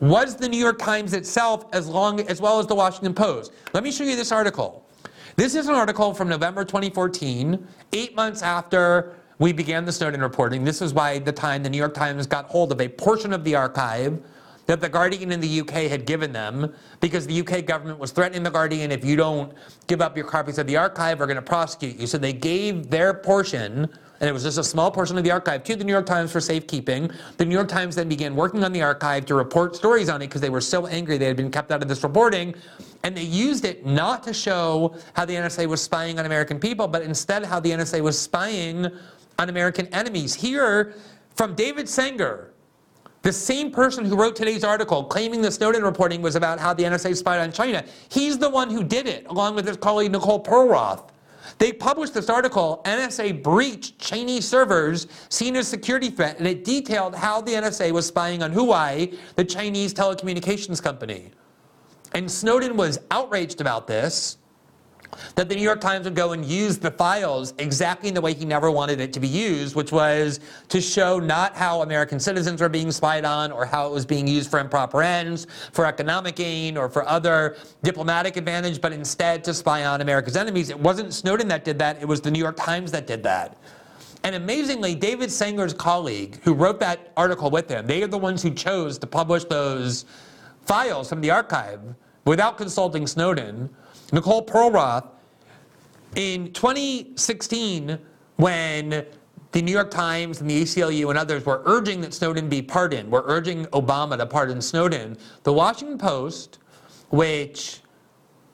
was the New York Times itself as long as well as the Washington Post. Let me show you this article. This is an article from November 2014, eight months after we began the Snowden reporting. This is why the time the New York Times got hold of a portion of the archive that the Guardian in the UK had given them because the UK government was threatening the Guardian if you don't give up your copies of the archive, we're going to prosecute you. So they gave their portion and it was just a small portion of the archive to the New York Times for safekeeping. The New York Times then began working on the archive to report stories on it because they were so angry they had been kept out of this reporting. And they used it not to show how the NSA was spying on American people, but instead how the NSA was spying on American enemies. Here, from David Sanger, the same person who wrote today's article claiming the Snowden reporting was about how the NSA spied on China, he's the one who did it, along with his colleague Nicole Perlroth. They published this article, NSA breached Chinese servers seen as security threat, and it detailed how the NSA was spying on Huawei, the Chinese telecommunications company. And Snowden was outraged about this that the New York Times would go and use the files exactly in the way he never wanted it to be used, which was to show not how American citizens were being spied on or how it was being used for improper ends, for economic gain, or for other diplomatic advantage, but instead to spy on America's enemies. It wasn't Snowden that did that, it was the New York Times that did that. And amazingly, David Sanger's colleague who wrote that article with him, they are the ones who chose to publish those files from the archive without consulting Snowden Nicole Perlroth, in 2016, when the New York Times and the ACLU and others were urging that Snowden be pardoned, were urging Obama to pardon Snowden. The Washington Post, which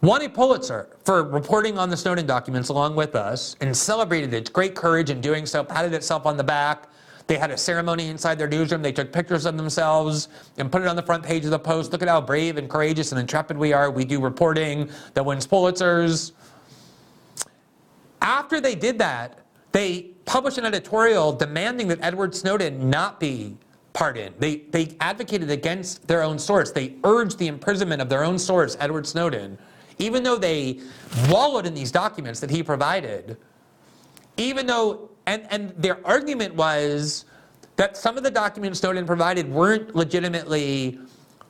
won a Pulitzer for reporting on the Snowden documents along with us and celebrated its great courage in doing so, patted itself on the back. They had a ceremony inside their newsroom. They took pictures of themselves and put it on the front page of the Post. Look at how brave and courageous and intrepid we are. We do reporting that wins Pulitzers. After they did that, they published an editorial demanding that Edward Snowden not be pardoned. They, they advocated against their own source. They urged the imprisonment of their own source, Edward Snowden, even though they wallowed in these documents that he provided. Even though, and, and their argument was that some of the documents Snowden provided weren't legitimately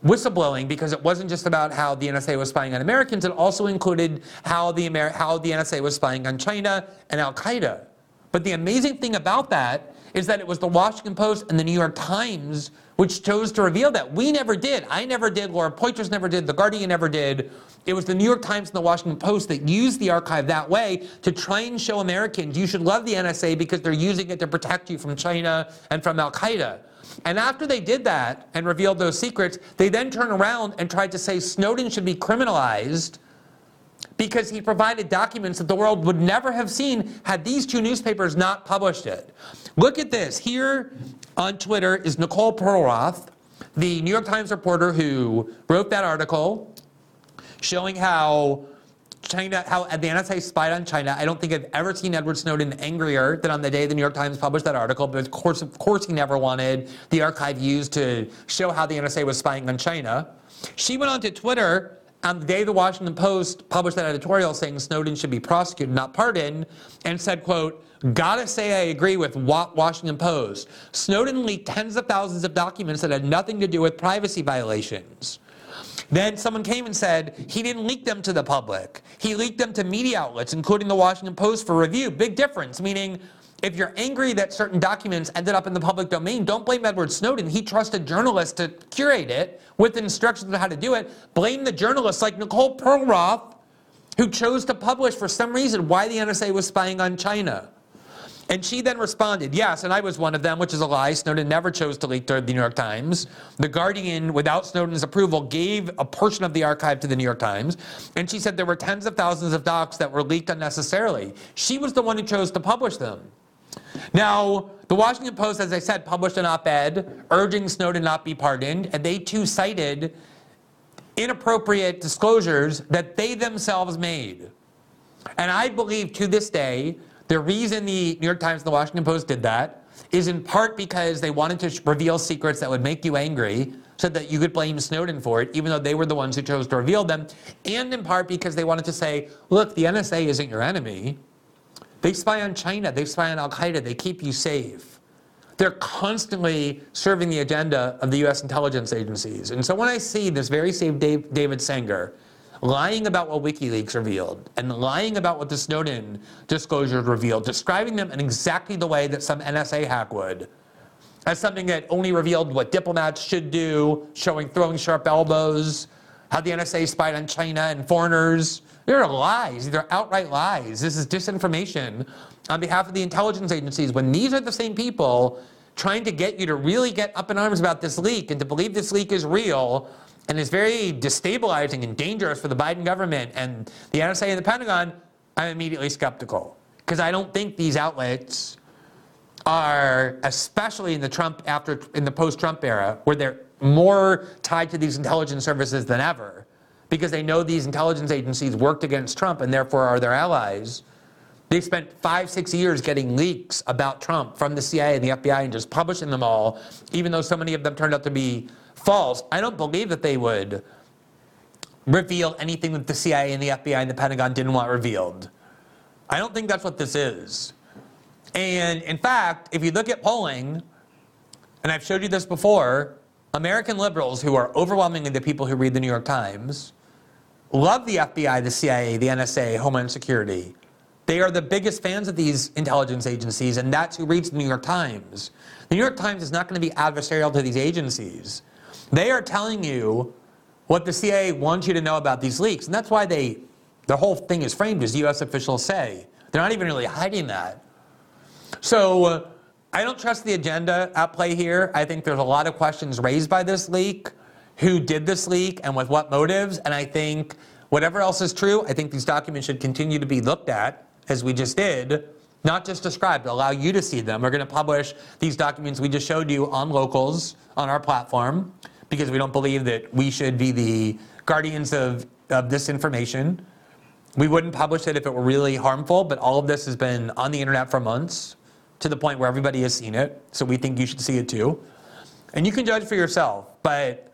whistleblowing because it wasn't just about how the NSA was spying on Americans, it also included how the, Amer- how the NSA was spying on China and Al Qaeda. But the amazing thing about that is that it was the Washington Post and the New York Times which chose to reveal that. We never did. I never did. Laura Poitras never did. The Guardian never did. It was the New York Times and the Washington Post that used the archive that way to try and show Americans you should love the NSA because they're using it to protect you from China and from Al Qaeda. And after they did that and revealed those secrets, they then turned around and tried to say Snowden should be criminalized because he provided documents that the world would never have seen had these two newspapers not published it. Look at this. Here on Twitter is Nicole Perlroth, the New York Times reporter who wrote that article showing how China, how the NSA spied on China. I don't think I've ever seen Edward Snowden angrier than on the day the New York Times published that article. But of course, of course, he never wanted the archive used to show how the NSA was spying on China. She went on to Twitter on the day the Washington Post published that editorial saying Snowden should be prosecuted, not pardoned, and said, quote, gotta say I agree with Washington Post. Snowden leaked tens of thousands of documents that had nothing to do with privacy violations. Then someone came and said he didn't leak them to the public. He leaked them to media outlets, including the Washington Post for review. Big difference, meaning if you're angry that certain documents ended up in the public domain, don't blame Edward Snowden. He trusted journalists to curate it with instructions on how to do it. Blame the journalists like Nicole Perlroth, who chose to publish for some reason why the NSA was spying on China. And she then responded, yes, and I was one of them, which is a lie. Snowden never chose to leak to the New York Times. The Guardian, without Snowden's approval, gave a portion of the archive to the New York Times. And she said there were tens of thousands of docs that were leaked unnecessarily. She was the one who chose to publish them. Now, the Washington Post, as I said, published an op ed urging Snowden not be pardoned, and they too cited inappropriate disclosures that they themselves made. And I believe to this day the reason the New York Times and the Washington Post did that is in part because they wanted to reveal secrets that would make you angry so that you could blame Snowden for it, even though they were the ones who chose to reveal them, and in part because they wanted to say, look, the NSA isn't your enemy. They spy on China, they spy on Al Qaeda, they keep you safe. They're constantly serving the agenda of the US intelligence agencies. And so when I see this very same David Sanger lying about what WikiLeaks revealed and lying about what the Snowden disclosures revealed, describing them in exactly the way that some NSA hack would, as something that only revealed what diplomats should do, showing throwing sharp elbows, how the NSA spied on China and foreigners. They're lies. They're outright lies. This is disinformation on behalf of the intelligence agencies when these are the same people trying to get you to really get up in arms about this leak and to believe this leak is real and is very destabilizing and dangerous for the Biden government and the NSA and the Pentagon, I'm immediately skeptical. Because I don't think these outlets are, especially in the Trump after in the post-Trump era, where they're more tied to these intelligence services than ever, because they know these intelligence agencies worked against Trump and therefore are their allies. They spent five, six years getting leaks about Trump from the CIA and the FBI and just publishing them all, even though so many of them turned out to be false. I don't believe that they would reveal anything that the CIA and the FBI and the Pentagon didn't want revealed. I don't think that's what this is. And in fact, if you look at polling, and I've showed you this before, American liberals, who are overwhelmingly the people who read the New York Times, love the FBI, the CIA, the NSA, Homeland Security. They are the biggest fans of these intelligence agencies, and that's who reads the New York Times. The New York Times is not going to be adversarial to these agencies. They are telling you what the CIA wants you to know about these leaks. And that's why they, the whole thing is framed as US officials say. They're not even really hiding that. So uh, I don't trust the agenda at play here. I think there's a lot of questions raised by this leak. Who did this leak and with what motives? And I think whatever else is true, I think these documents should continue to be looked at, as we just did, not just described, but allow you to see them. We're going to publish these documents we just showed you on locals on our platform because we don't believe that we should be the guardians of, of this information. We wouldn't publish it if it were really harmful, but all of this has been on the internet for months to the point where everybody has seen it. So we think you should see it too. And you can judge for yourself. But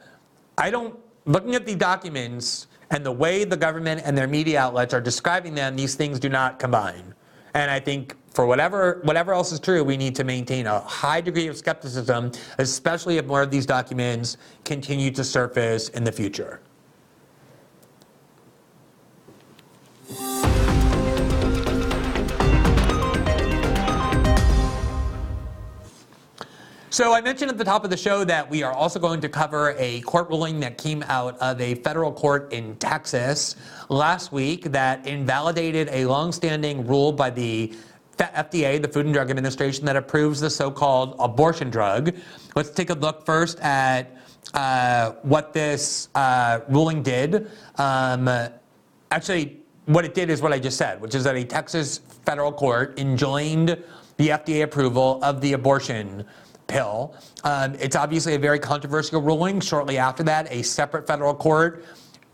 I don't, looking at the documents and the way the government and their media outlets are describing them, these things do not combine. And I think for whatever, whatever else is true, we need to maintain a high degree of skepticism, especially if more of these documents continue to surface in the future. So I mentioned at the top of the show that we are also going to cover a court ruling that came out of a federal court in Texas last week that invalidated a longstanding rule by the FDA, the Food and Drug Administration, that approves the so-called abortion drug. Let's take a look first at uh, what this uh, ruling did. Um, actually, what it did is what I just said, which is that a Texas federal court enjoined the FDA approval of the abortion pill. Um, it's obviously a very controversial ruling. Shortly after that, a separate federal court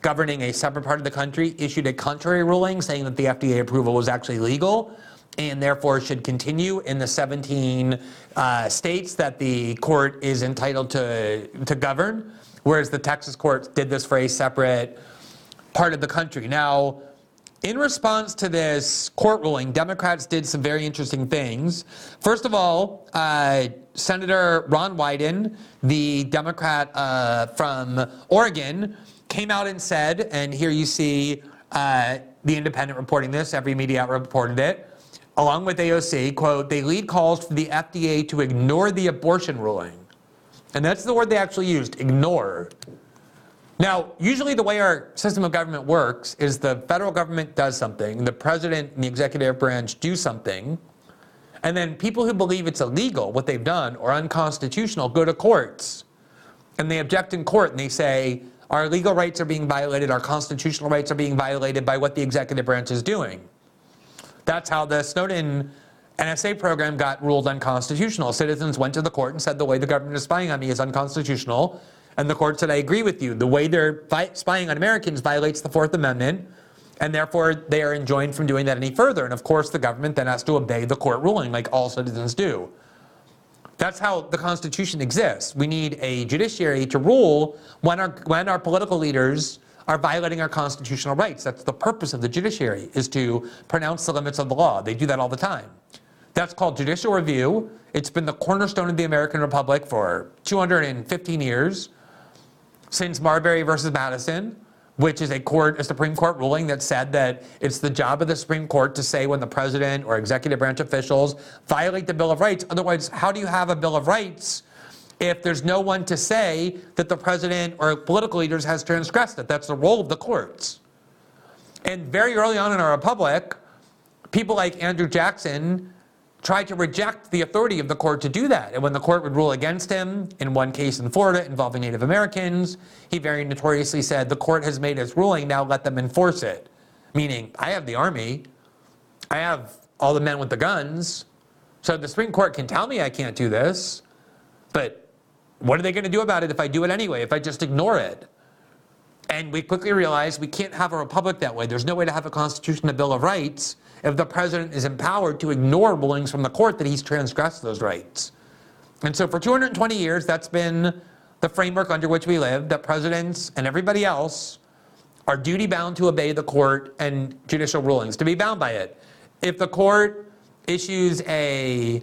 governing a separate part of the country issued a contrary ruling saying that the FDA approval was actually legal and therefore should continue in the 17 uh, states that the court is entitled to, to govern, whereas the Texas court did this for a separate part of the country. Now, in response to this court ruling, Democrats did some very interesting things. First of all, uh, Senator Ron Wyden, the Democrat uh, from Oregon, came out and said, and here you see uh, the Independent reporting this, every media outlet reported it, along with AOC, quote, they lead calls for the FDA to ignore the abortion ruling. And that's the word they actually used, ignore. Now, usually the way our system of government works is the federal government does something, the president and the executive branch do something, and then people who believe it's illegal, what they've done, or unconstitutional, go to courts. And they object in court and they say, our legal rights are being violated, our constitutional rights are being violated by what the executive branch is doing. That's how the Snowden NSA program got ruled unconstitutional. Citizens went to the court and said the way the government is spying on me is unconstitutional. And the court said, I agree with you. The way they're spying on Americans violates the Fourth Amendment, and therefore they are enjoined from doing that any further. And of course, the government then has to obey the court ruling, like all citizens do. That's how the Constitution exists. We need a judiciary to rule when our, when our political leaders are violating our constitutional rights. That's the purpose of the judiciary, is to pronounce the limits of the law. They do that all the time. That's called judicial review. It's been the cornerstone of the American Republic for 215 years since Marbury versus Madison, which is a court, a Supreme Court ruling that said that it's the job of the Supreme Court to say when the president or executive branch officials violate the Bill of Rights. Otherwise, how do you have a Bill of Rights if there's no one to say that the president or political leaders has transgressed it? That's the role of the courts. And very early on in our republic, people like Andrew Jackson tried to reject the authority of the court to do that. And when the court would rule against him, in one case in Florida involving Native Americans, he very notoriously said, The court has made its ruling, now let them enforce it. Meaning, I have the army, I have all the men with the guns, so the Supreme Court can tell me I can't do this, but what are they going to do about it if I do it anyway, if I just ignore it? And we quickly realized we can't have a republic that way. There's no way to have a constitution, a Bill of Rights, if the president is empowered to ignore rulings from the court that he's transgressed those rights. And so for 220 years, that's been the framework under which we live, that presidents and everybody else are duty bound to obey the court and judicial rulings, to be bound by it. If the court issues a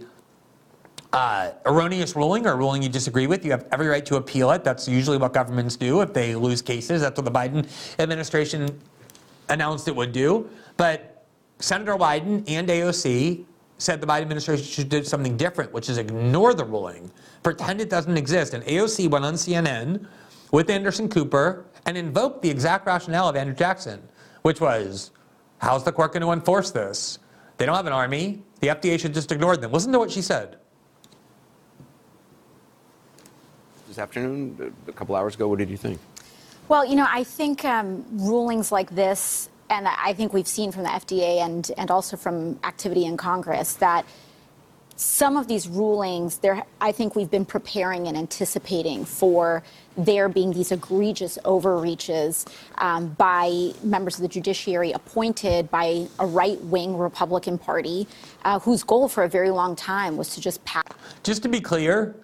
uh, erroneous ruling or ruling you disagree with, you have every right to appeal it. That's usually what governments do if they lose cases. That's what the Biden administration announced it would do. But Senator Wyden and AOC said the Biden administration should do something different, which is ignore the ruling, pretend it doesn't exist. And AOC went on CNN with Anderson Cooper and invoked the exact rationale of Andrew Jackson, which was, how's the court going to enforce this? They don't have an army. The FDA should just ignore them. Listen to what she said. this afternoon, a couple hours ago. What did you think? Well, you know, I think um, rulings like this, and I think we've seen from the FDA and, and also from activity in Congress that some of these rulings, there, I think we've been preparing and anticipating for there being these egregious overreaches um, by members of the judiciary appointed by a right wing Republican Party uh, whose goal for a very long time was to just pass. Just to be clear,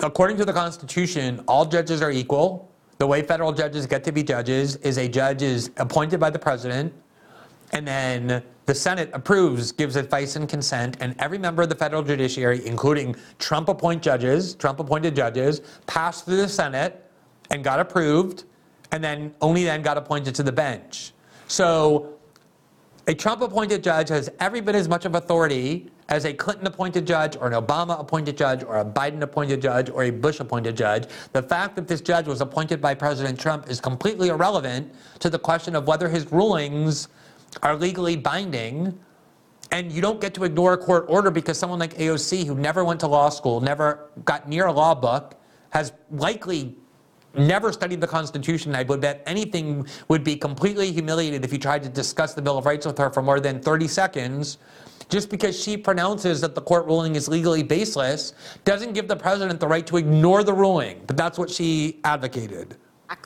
according to the Constitution, all judges are equal. The way federal judges get to be judges is a judge is appointed by the president and then the Senate approves, gives advice and consent, and every member of the federal judiciary, including Trump appointed judges, Trump appointed judges, passed through the Senate and got approved, and then only then got appointed to the bench. So a Trump appointed judge has every bit as much of authority as a Clinton appointed judge or an Obama appointed judge or a Biden appointed judge or a Bush appointed judge. The fact that this judge was appointed by President Trump is completely irrelevant to the question of whether his rulings are legally binding and you don't get to ignore a court order because someone like AOC, who never went to law school, never got near a law book, has likely never studied the Constitution. I would bet anything would be completely humiliated if you tried to discuss the Bill of Rights with her for more than 30 seconds. Just because she pronounces that the court ruling is legally baseless doesn't give the president the right to ignore the ruling. But that's what she advocated.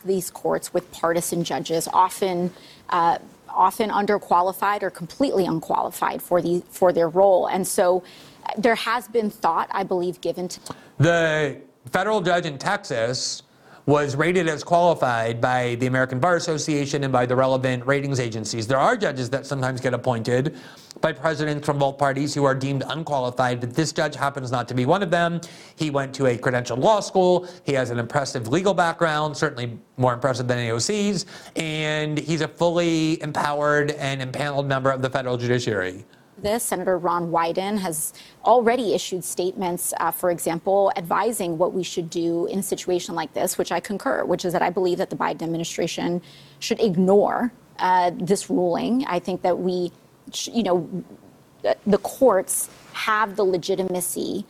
These courts with partisan judges often. Uh, often underqualified or completely unqualified for the for their role. And so uh, there has been thought, I believe, given to the federal judge in Texas was rated as qualified by the American Bar Association and by the relevant ratings agencies. There are judges that sometimes get appointed by presidents from both parties who are deemed unqualified, but this judge happens not to be one of them. He went to a credentialed law school. He has an impressive legal background, certainly more impressive than AOC's, and he's a fully empowered and empaneled member of the federal judiciary this. Senator Ron Wyden has already issued statements, uh, for example, advising what we should do in a situation like this, which I concur, which is that I believe that the Biden administration should ignore uh, this ruling. I think that we, you know, the courts have the legitimacy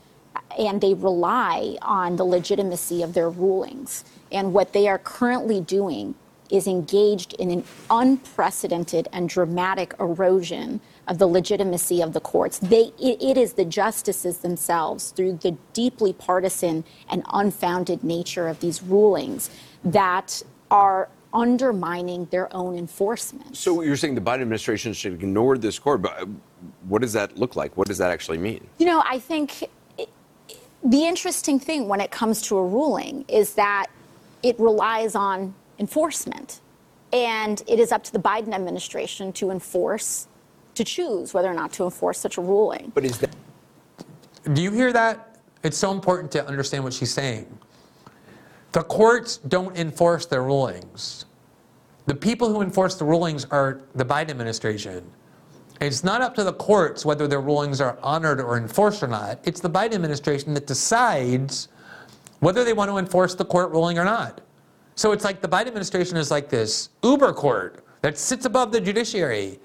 and they rely on the legitimacy of their rulings. And what they are currently doing is engaged in an unprecedented and dramatic erosion of the legitimacy of the courts. They, it, it is the justices themselves, through the deeply partisan and unfounded nature of these rulings, that are undermining their own enforcement. So you're saying the Biden administration should ignore this court, but uh, what does that look like? What does that actually mean? You know, I think the interesting thing when it comes to a ruling is that it relies on enforcement. And it is up to the Biden administration to enforce to choose whether or not to enforce such a ruling. But is that. Do you hear that? It's so important to understand what she's saying. The courts don't enforce their rulings. The people who enforce the rulings are the Biden administration. It's not up to the courts whether their rulings are honored or enforced or not. It's the Biden administration that decides whether they want to enforce the court ruling or not. So it's like the Biden administration is like this uber court that sits above the judiciary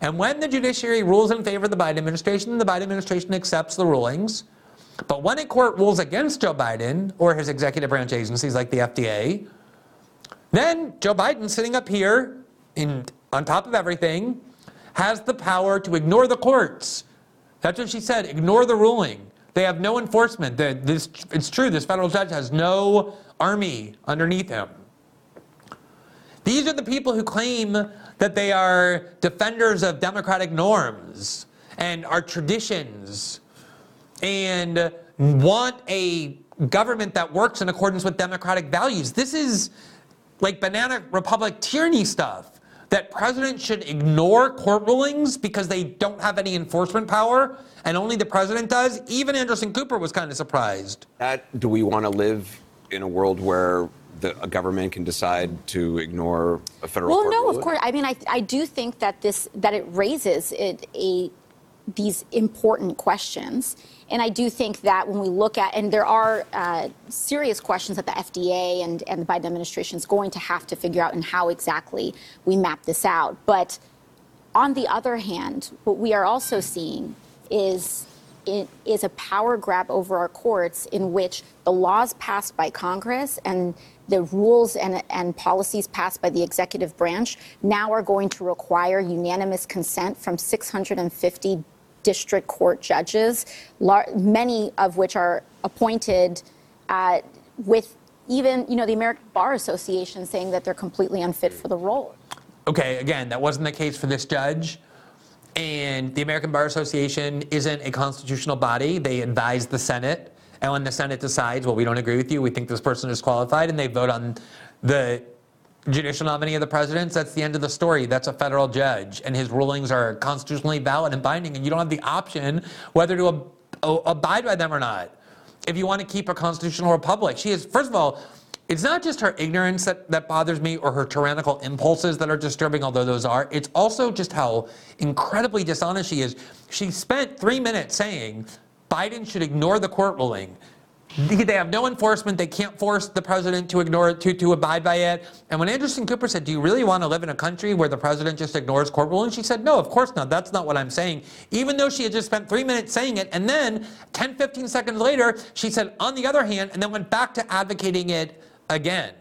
and when the judiciary rules in favor of the Biden administration, the Biden administration accepts the rulings. But when a court rules against Joe Biden or his executive branch agencies like the FDA, then Joe Biden, sitting up here in, on top of everything, has the power to ignore the courts. That's what she said ignore the ruling. They have no enforcement. This, it's true, this federal judge has no army underneath him. These are the people who claim that they are defenders of democratic norms and our traditions and want a government that works in accordance with democratic values. This is like banana republic tyranny stuff that presidents should ignore court rulings because they don't have any enforcement power and only the president does. Even Anderson Cooper was kind of surprised. That, do we want to live in a world where the, a government can decide to ignore a federal well, no, ruling? of course. I mean, I, I do think that this that it raises it, a these important questions. And I do think that when we look at, and there are uh, serious questions that the FDA and, and the Biden administration is going to have to figure out and how exactly we map this out. But on the other hand, what we are also seeing is it is a power grab over our courts in which the laws passed by Congress and the rules and, and policies passed by the executive branch now are going to require unanimous consent from 650 district court judges, many of which are appointed uh, with even, you know, the American Bar Association saying that they're completely unfit for the role. Okay, again, that wasn't the case for this judge. And the American Bar Association isn't a constitutional body. They advise the Senate. And when the Senate decides, well, we don't agree with you, we think this person is qualified, and they vote on the judicial nominee of the president, that's the end of the story. That's a federal judge, and his rulings are constitutionally valid and binding, and you don't have the option whether to ab- abide by them or not. If you want to keep a constitutional republic, she is, first of all, it's not just her ignorance that, that bothers me or her tyrannical impulses that are disturbing, although those are. It's also just how incredibly dishonest she is. She spent three minutes saying Biden should ignore the court ruling. They have no enforcement. They can't force the president to ignore it, to, to abide by it. And when Anderson Cooper said, Do you really want to live in a country where the president just ignores court rulings? She said, No, of course not. That's not what I'm saying. Even though she had just spent three minutes saying it. And then 10, 15 seconds later, she said, On the other hand, and then went back to advocating it again.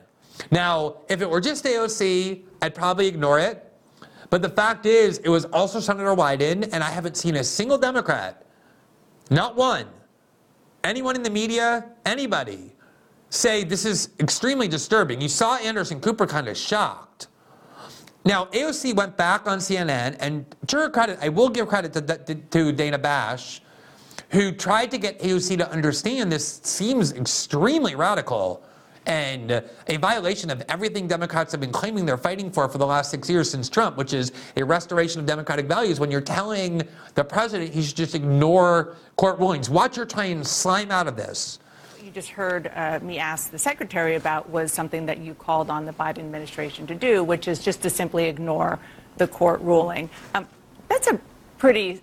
Now, if it were just AOC, I'd probably ignore it. But the fact is, it was also Senator Wyden, and I haven't seen a single Democrat, not one, anyone in the media, anybody, say this is extremely disturbing. You saw Anderson Cooper kind of shocked. Now, AOC went back on CNN, and to her credit, I will give credit to, to Dana Bash, who tried to get AOC to understand this seems extremely radical and a violation of everything Democrats have been claiming they're fighting for for the last six years since Trump, which is a restoration of democratic values. When you're telling the president he should just ignore court rulings, Watch you're trying to slime out of this. You just heard uh, me ask the secretary about was something that you called on the Biden administration to do, which is just to simply ignore the court ruling. Um, that's a pretty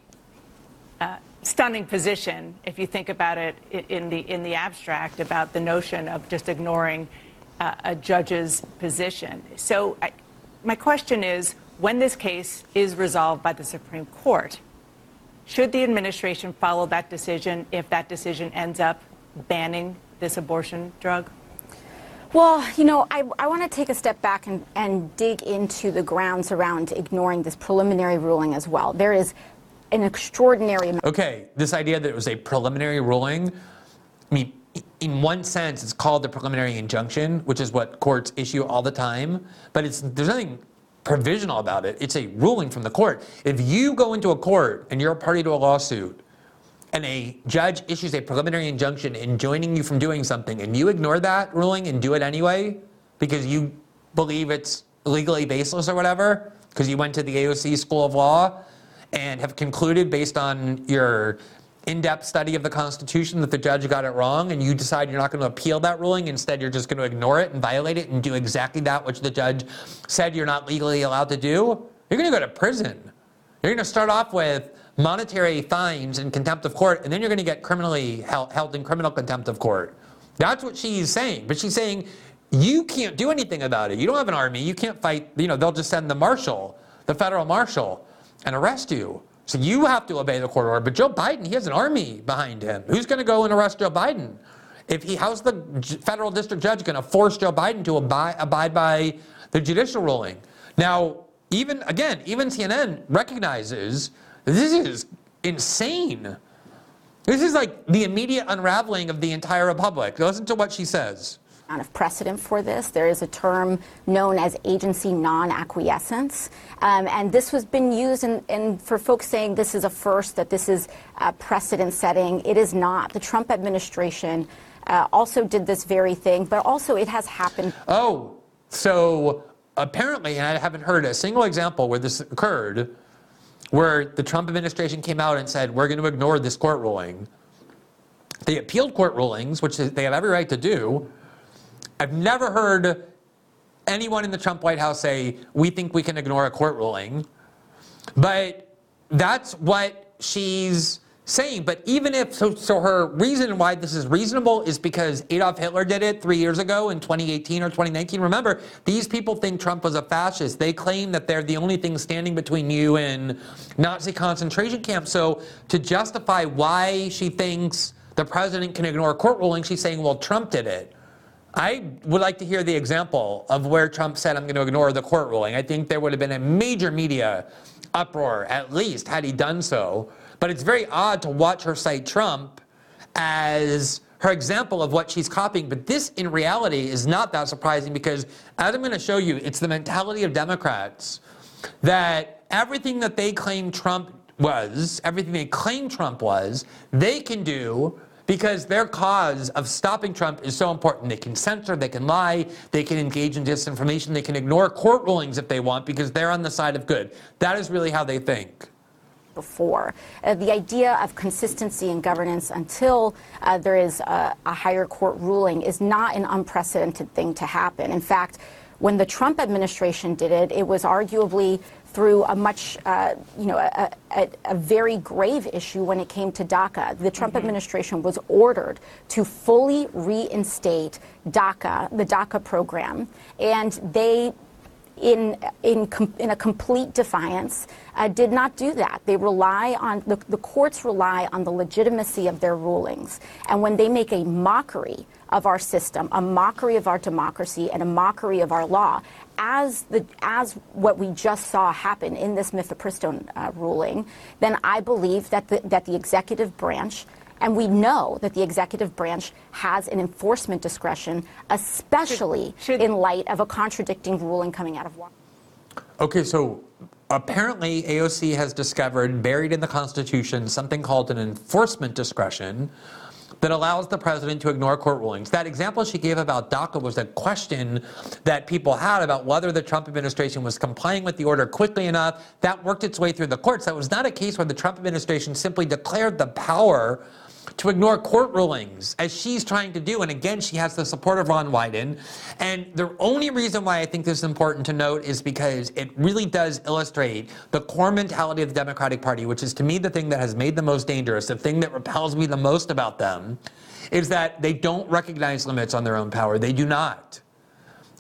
stunning position if you think about it in the in the abstract about the notion of just ignoring uh, a judge's position. So I, my question is when this case is resolved by the Supreme Court should the administration follow that decision if that decision ends up banning this abortion drug? Well, you know, I, I want to take a step back and, and dig into the grounds around ignoring this preliminary ruling as well. There is an extraordinary amount. Okay, this idea that it was a preliminary ruling, I mean, in one sense, it's called the preliminary injunction, which is what courts issue all the time, but it's there's nothing provisional about it. It's a ruling from the court. If you go into a court and you're a party to a lawsuit, and a judge issues a preliminary injunction enjoining you from doing something, and you ignore that ruling and do it anyway because you believe it's legally baseless or whatever, because you went to the AOC School of Law, and have concluded based on your in-depth study of the Constitution that the judge got it wrong, and you decide you're not going to appeal that ruling, instead you're just going to ignore it and violate it and do exactly that which the judge said you're not legally allowed to do, you're going to go to prison. You're going to start off with monetary fines and contempt of court, and then you're going to get criminally held, held in criminal contempt of court. That's what she's saying. But she's saying you can't do anything about it. You don't have an army. You can't fight. You know, they'll just send the marshal, the federal marshal and arrest you. So you have to obey the court order. But Joe Biden, he has an army behind him. Who's going to go and arrest Joe Biden? If he, how's the federal district judge going to force Joe Biden to abide, abide by the judicial ruling? Now, even again, even CNN recognizes this is insane. This is like the immediate unraveling of the entire republic. Listen to what she says of precedent for this. There is a term known as agency non-acquiescence, um, and this has been used in, in, for folks saying this is a first, that this is a precedent setting. It is not. The Trump administration uh, also did this very thing, but also it has happened. Oh, so apparently, and I haven't heard a single example where this occurred, where the Trump administration came out and said, we're going to ignore this court ruling. They appealed court rulings, which they have every right to do, I've never heard anyone in the Trump White House say, we think we can ignore a court ruling. But that's what she's saying. But even if, so, so her reason why this is reasonable is because Adolf Hitler did it three years ago in 2018 or 2019. Remember, these people think Trump was a fascist. They claim that they're the only thing standing between you and Nazi concentration camps. So to justify why she thinks the president can ignore a court ruling, she's saying, well, Trump did it. I would like to hear the example of where Trump said, I'm going to ignore the court ruling. I think there would have been a major media uproar, at least, had he done so. But it's very odd to watch her cite Trump as her example of what she's copying. But this, in reality, is not that surprising because, as I'm going to show you, it's the mentality of Democrats that everything that they claim Trump was, everything they claim Trump was, they can do because their cause of stopping Trump is so important. They can censor, they can lie, they can engage in disinformation, they can ignore court rulings if they want because they're on the side of good. That is really how they think before. Uh, the idea of consistency in governance until uh, there is a, a, higher court ruling is not an unprecedented thing to happen. In fact, when the Trump administration did it, it was arguably through a much, uh, you know, a, a, a, very grave issue when it came to DACA. The Trump mm-hmm. administration was ordered to fully reinstate DACA, the DACA program, and they in, in, in a complete defiance, uh, did not do that. They rely on, the, the courts rely on the legitimacy of their rulings. And when they make a mockery of our system, a mockery of our democracy, and a mockery of our law, as, the, as what we just saw happen in this mifepristone uh, ruling, then I believe that the, that the executive branch and we know that the executive branch has an enforcement discretion, especially should, should, in light of a contradicting ruling coming out of Washington. Okay, so apparently AOC has discovered, buried in the Constitution, something called an enforcement discretion that allows the president to ignore court rulings. That example she gave about DACA was a question that people had about whether the Trump administration was complying with the order quickly enough. That worked its way through the courts. That was not a case where the Trump administration simply declared the power to ignore court rulings as she's trying to do. And again, she has the support of Ron Wyden. And the only reason why I think this is important to note is because it really does illustrate the core mentality of the Democratic Party, which is to me the thing that has made them most dangerous, the thing that repels me the most about them, is that they don't recognize limits on their own power. They do not.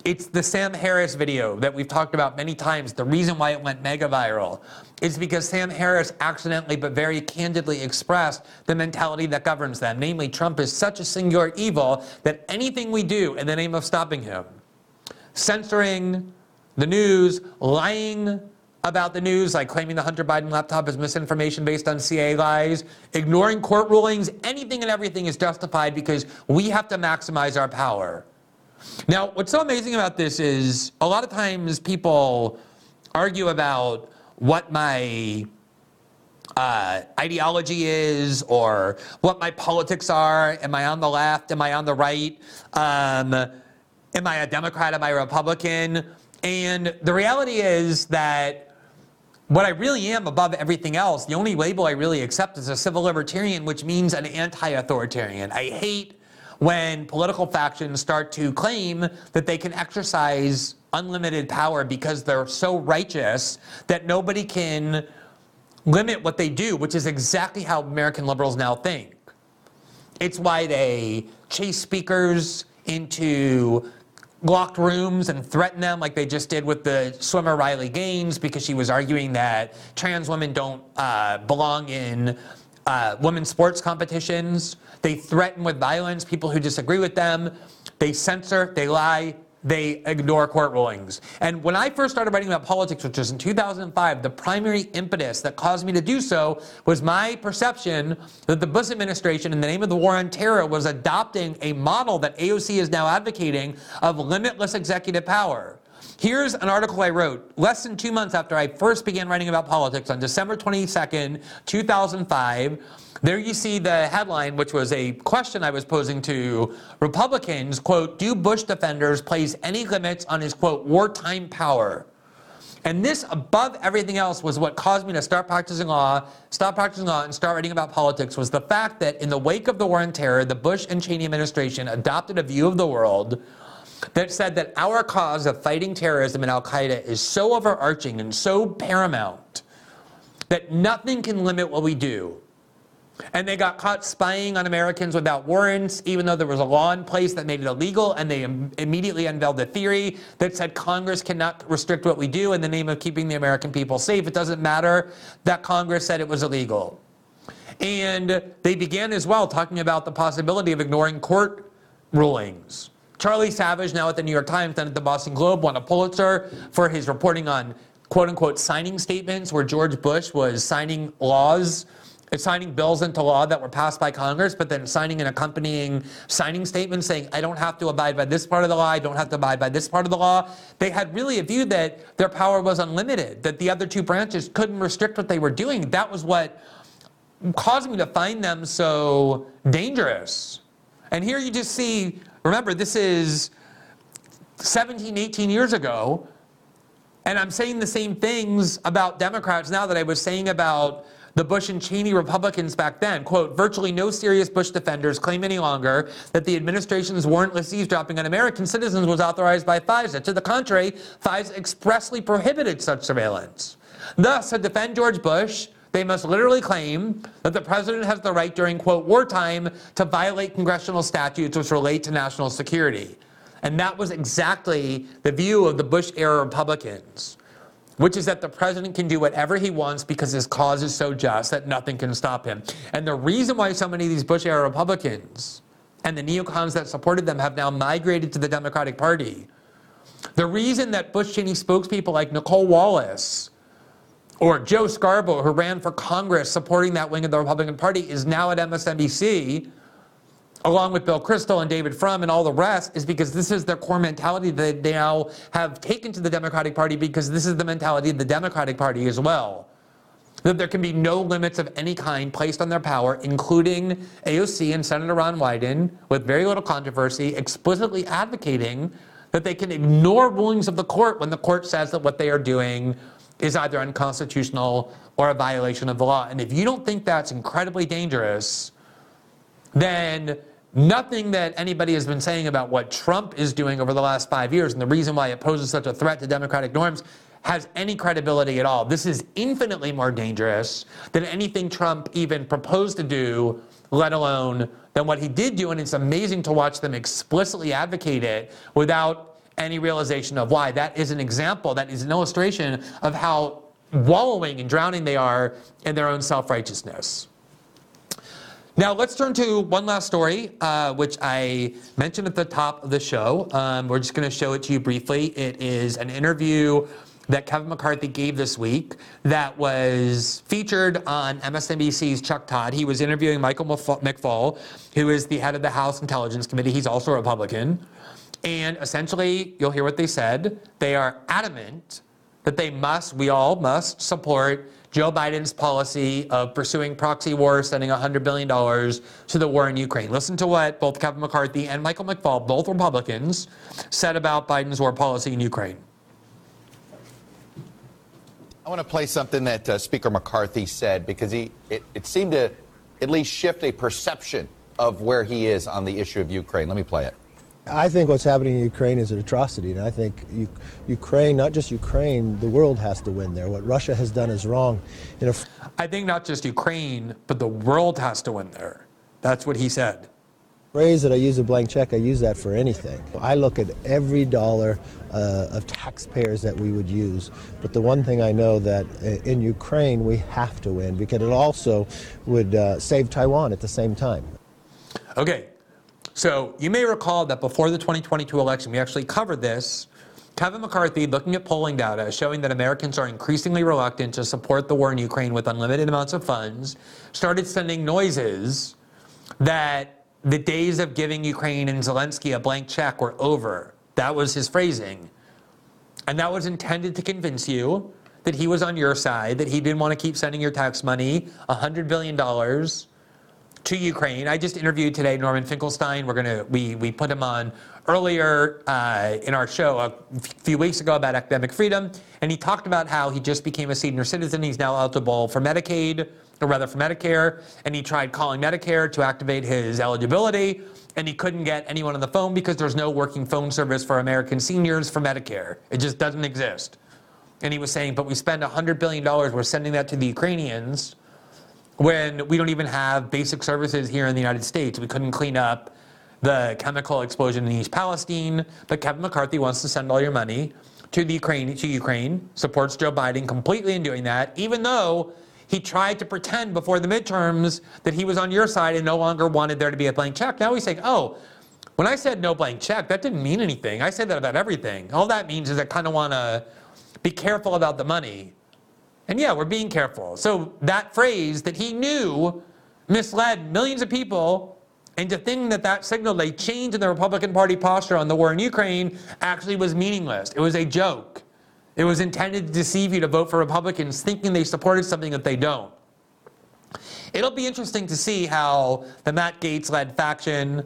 It's the Sam Harris video that we've talked about many times. The reason why it went mega viral is because Sam Harris accidentally but very candidly expressed the mentality that governs them. Namely, Trump is such a singular evil that anything we do in the name of stopping him, censoring the news, lying about the news, like claiming the Hunter Biden laptop is misinformation based on CIA lies, ignoring court rulings, anything and everything is justified because we have to maximize our power. Now, what's so amazing about this is a lot of times people argue about what my uh, ideology is or what my politics are. Am I on the left? Am I on the right? Um, am I a Democrat? Am I a Republican? And the reality is that what I really am above everything else, the only label I really accept is a civil libertarian, which means an anti authoritarian. I hate when political factions start to claim that they can exercise unlimited power because they're so righteous that nobody can limit what they do, which is exactly how American liberals now think. It's why they chase speakers into locked rooms and threaten them like they just did with the swimmer Riley Gaines because she was arguing that trans women don't uh, belong in uh, women's sports competitions. They threaten with violence people who disagree with them. They censor, they lie, they ignore court rulings. And when I first started writing about politics, which was in 2005, the primary impetus that caused me to do so was my perception that the Bush administration, in the name of the war on terror, was adopting a model that AOC is now advocating of limitless executive power. Here's an article I wrote less than two months after I first began writing about politics on December 22nd, 2005. There you see the headline, which was a question I was posing to Republicans, quote, do Bush defenders place any limits on his, quote, wartime power? And this, above everything else, was what caused me to start practicing law, stop practicing law, and start writing about politics, was the fact that in the wake of the war on terror, the Bush and Cheney administration adopted a view of the world that said that our cause of fighting terrorism and Al Qaeda is so overarching and so paramount that nothing can limit what we do. And they got caught spying on Americans without warrants, even though there was a law in place that made it illegal. And they Im- immediately unveiled a theory that said Congress cannot restrict what we do in the name of keeping the American people safe. It doesn't matter that Congress said it was illegal. And they began as well talking about the possibility of ignoring court rulings. Charlie Savage, now at the New York Times, then at the Boston Globe, won a Pulitzer for his reporting on quote unquote signing statements where George Bush was signing laws, signing bills into law that were passed by Congress, but then signing an accompanying signing statement saying, I don't have to abide by this part of the law, I don't have to abide by this part of the law. They had really a view that their power was unlimited, that the other two branches couldn't restrict what they were doing. That was what caused me to find them so dangerous. And here you just see, remember, this is 17, 18 years ago. And I'm saying the same things about Democrats now that I was saying about the Bush and Cheney Republicans back then. Quote, virtually no serious Bush defenders claim any longer that the administration's warrantless eavesdropping on American citizens was authorized by FISA. To the contrary, FISA expressly prohibited such surveillance. Thus, to defend George Bush, they must literally claim that the president has the right during, quote, wartime to violate congressional statutes which relate to national security. And that was exactly the view of the Bush era Republicans, which is that the president can do whatever he wants because his cause is so just that nothing can stop him. And the reason why so many of these Bush era Republicans and the neocons that supported them have now migrated to the Democratic Party. The reason that Bush Cheney spokespeople like Nicolle Wallace or Joe Scarborough, who ran for Congress supporting that wing of the Republican Party, is now at MSNBC along with Bill Kristol and David Frum and all the rest, is because this is their core mentality that they now have taken to the Democratic Party because this is the mentality of the Democratic Party as well. That there can be no limits of any kind placed on their power, including AOC and Senator Ron Wyden, with very little controversy, explicitly advocating that they can ignore rulings of the court when the court says that what they are doing is either unconstitutional or a violation of the law. And if you don't think that's incredibly dangerous, then nothing that anybody has been saying about what Trump is doing over the last five years and the reason why it poses such a threat to democratic norms has any credibility at all. This is infinitely more dangerous than anything Trump even proposed to do, let alone than what he did do. And it's amazing to watch them explicitly advocate it without any realization of why. That is an example, that is an illustration of how wallowing and drowning they are in their own self righteousness. Now, let's turn to one last story, uh, which I mentioned at the top of the show. Um, we're just going to show it to you briefly. It is an interview that Kevin McCarthy gave this week that was featured on MSNBC's Chuck Todd. He was interviewing Michael McFaul, who is the head of the House Intelligence Committee. He's also a Republican. And essentially, you'll hear what they said. They are adamant that they must, we all must support Joe Biden's policy of pursuing proxy wars, sending $100 billion to the war in Ukraine. Listen to what both Kevin McCarthy and Michael McFaul, both Republicans, said about Biden's war policy in Ukraine. I want to play something that uh, Speaker McCarthy said because he it, it seemed to at least shift a perception of where he is on the issue of Ukraine. Let me play it. I think what's happening in Ukraine is an atrocity, and I think U- Ukraine, not just Ukraine, the world has to win there. What Russia has done is wrong. I think not just Ukraine, but the world has to win there. That's what he said. Phrase that I use a blank check, I use that for anything. I look at every dollar uh, of taxpayers that we would use. But the one thing I know that uh, in Ukraine we have to win because it also would uh, save Taiwan at the same time. Okay, so you may recall that before the 2022 election, we actually covered this. Kevin McCarthy, looking at polling data, showing that Americans are increasingly reluctant to support the war in Ukraine with unlimited amounts of funds, started sending noises that the days of giving Ukraine and Zelensky a blank check were over. That was his phrasing. And that was intended to convince you that he was on your side, that he didn't want to keep sending your tax money, $100 billion to Ukraine. I just interviewed today Norman Finkelstein. We're gonna we we put him on earlier uh, in our show a few weeks ago about academic freedom, and he talked about how he just became a senior citizen. He's now eligible for Medicaid, or rather for Medicare, and he tried calling Medicare to activate his eligibility, and he couldn't get anyone on the phone because there's no working phone service for American seniors for Medicare. It just doesn't exist. And he was saying, but we spend $100 billion, we're sending that to the Ukrainians when we don't even have basic services here in the United States. We couldn't clean up the chemical explosion in East Palestine, but Kevin McCarthy wants to send all your money to the Ukraine to Ukraine, supports Joe Biden completely in doing that, even though he tried to pretend before the midterms that he was on your side and no longer wanted there to be a blank check. Now he's saying, "Oh, when I said no blank check, that didn't mean anything. I said that about everything. All that means is I kind of want to be careful about the money." And yeah, we're being careful. So that phrase that he knew misled millions of people into thinking that that signaled a change in the Republican Party posture on the war in Ukraine actually was meaningless. It was a joke. It was intended to deceive you to vote for Republicans thinking they supported something that they don't. It'll be interesting to see how the Matt Gaetz led faction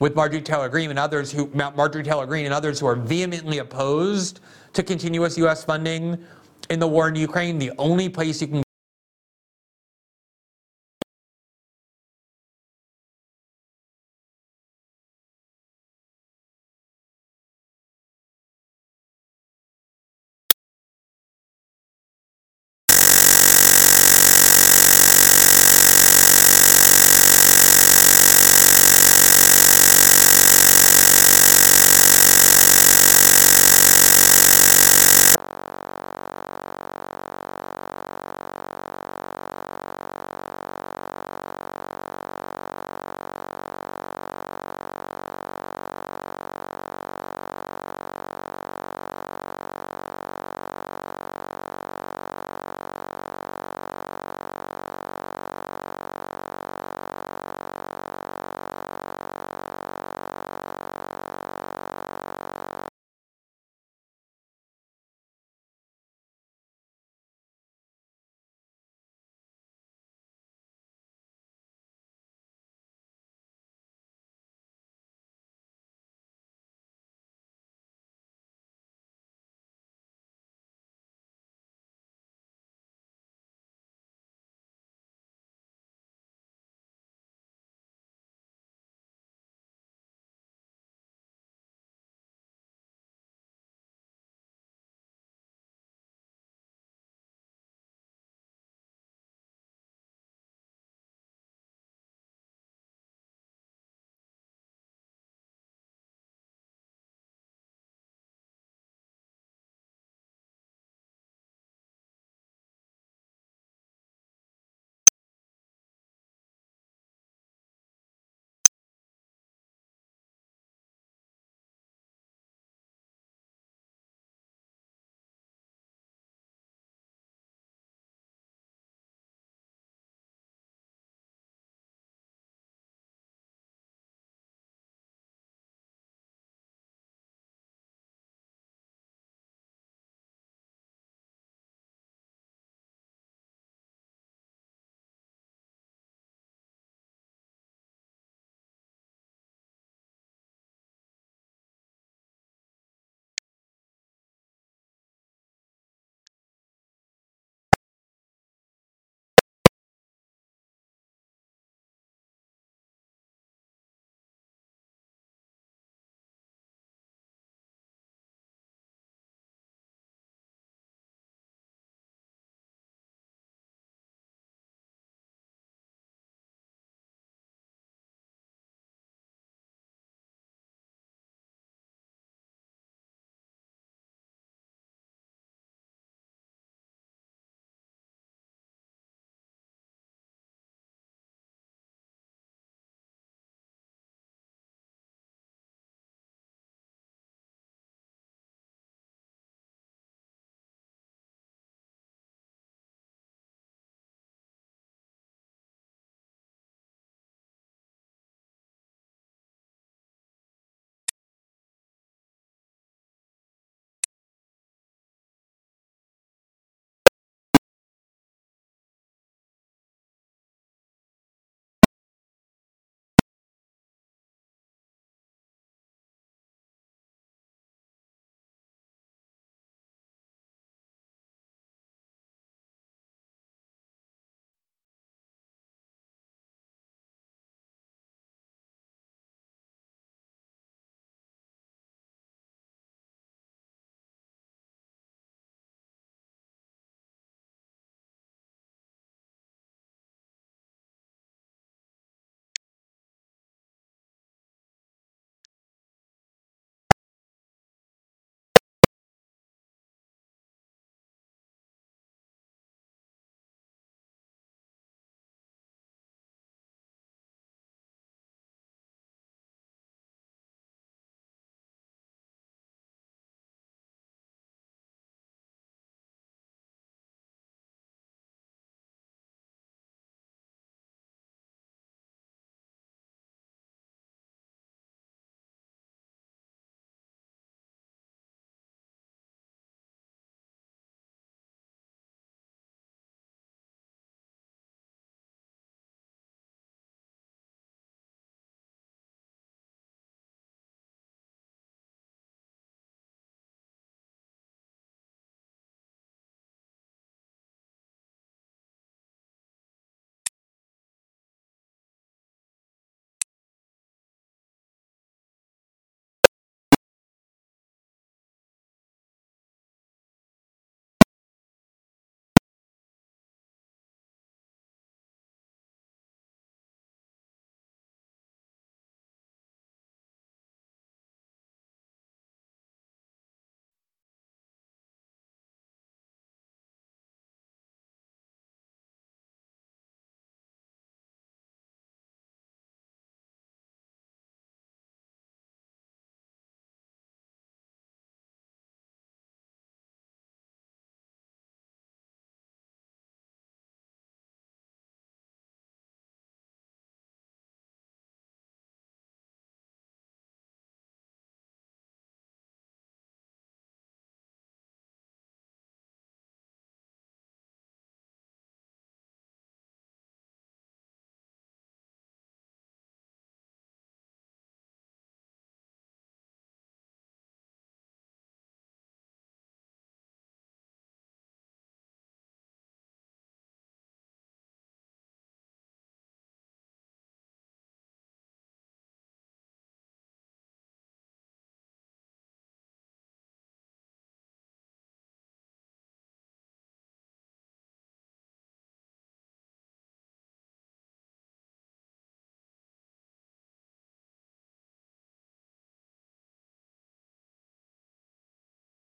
with Marjorie Taylor Greene and others who Marjorie Taylor Greene and others who are vehemently opposed to continuous US funding in the war in Ukraine, the only place you can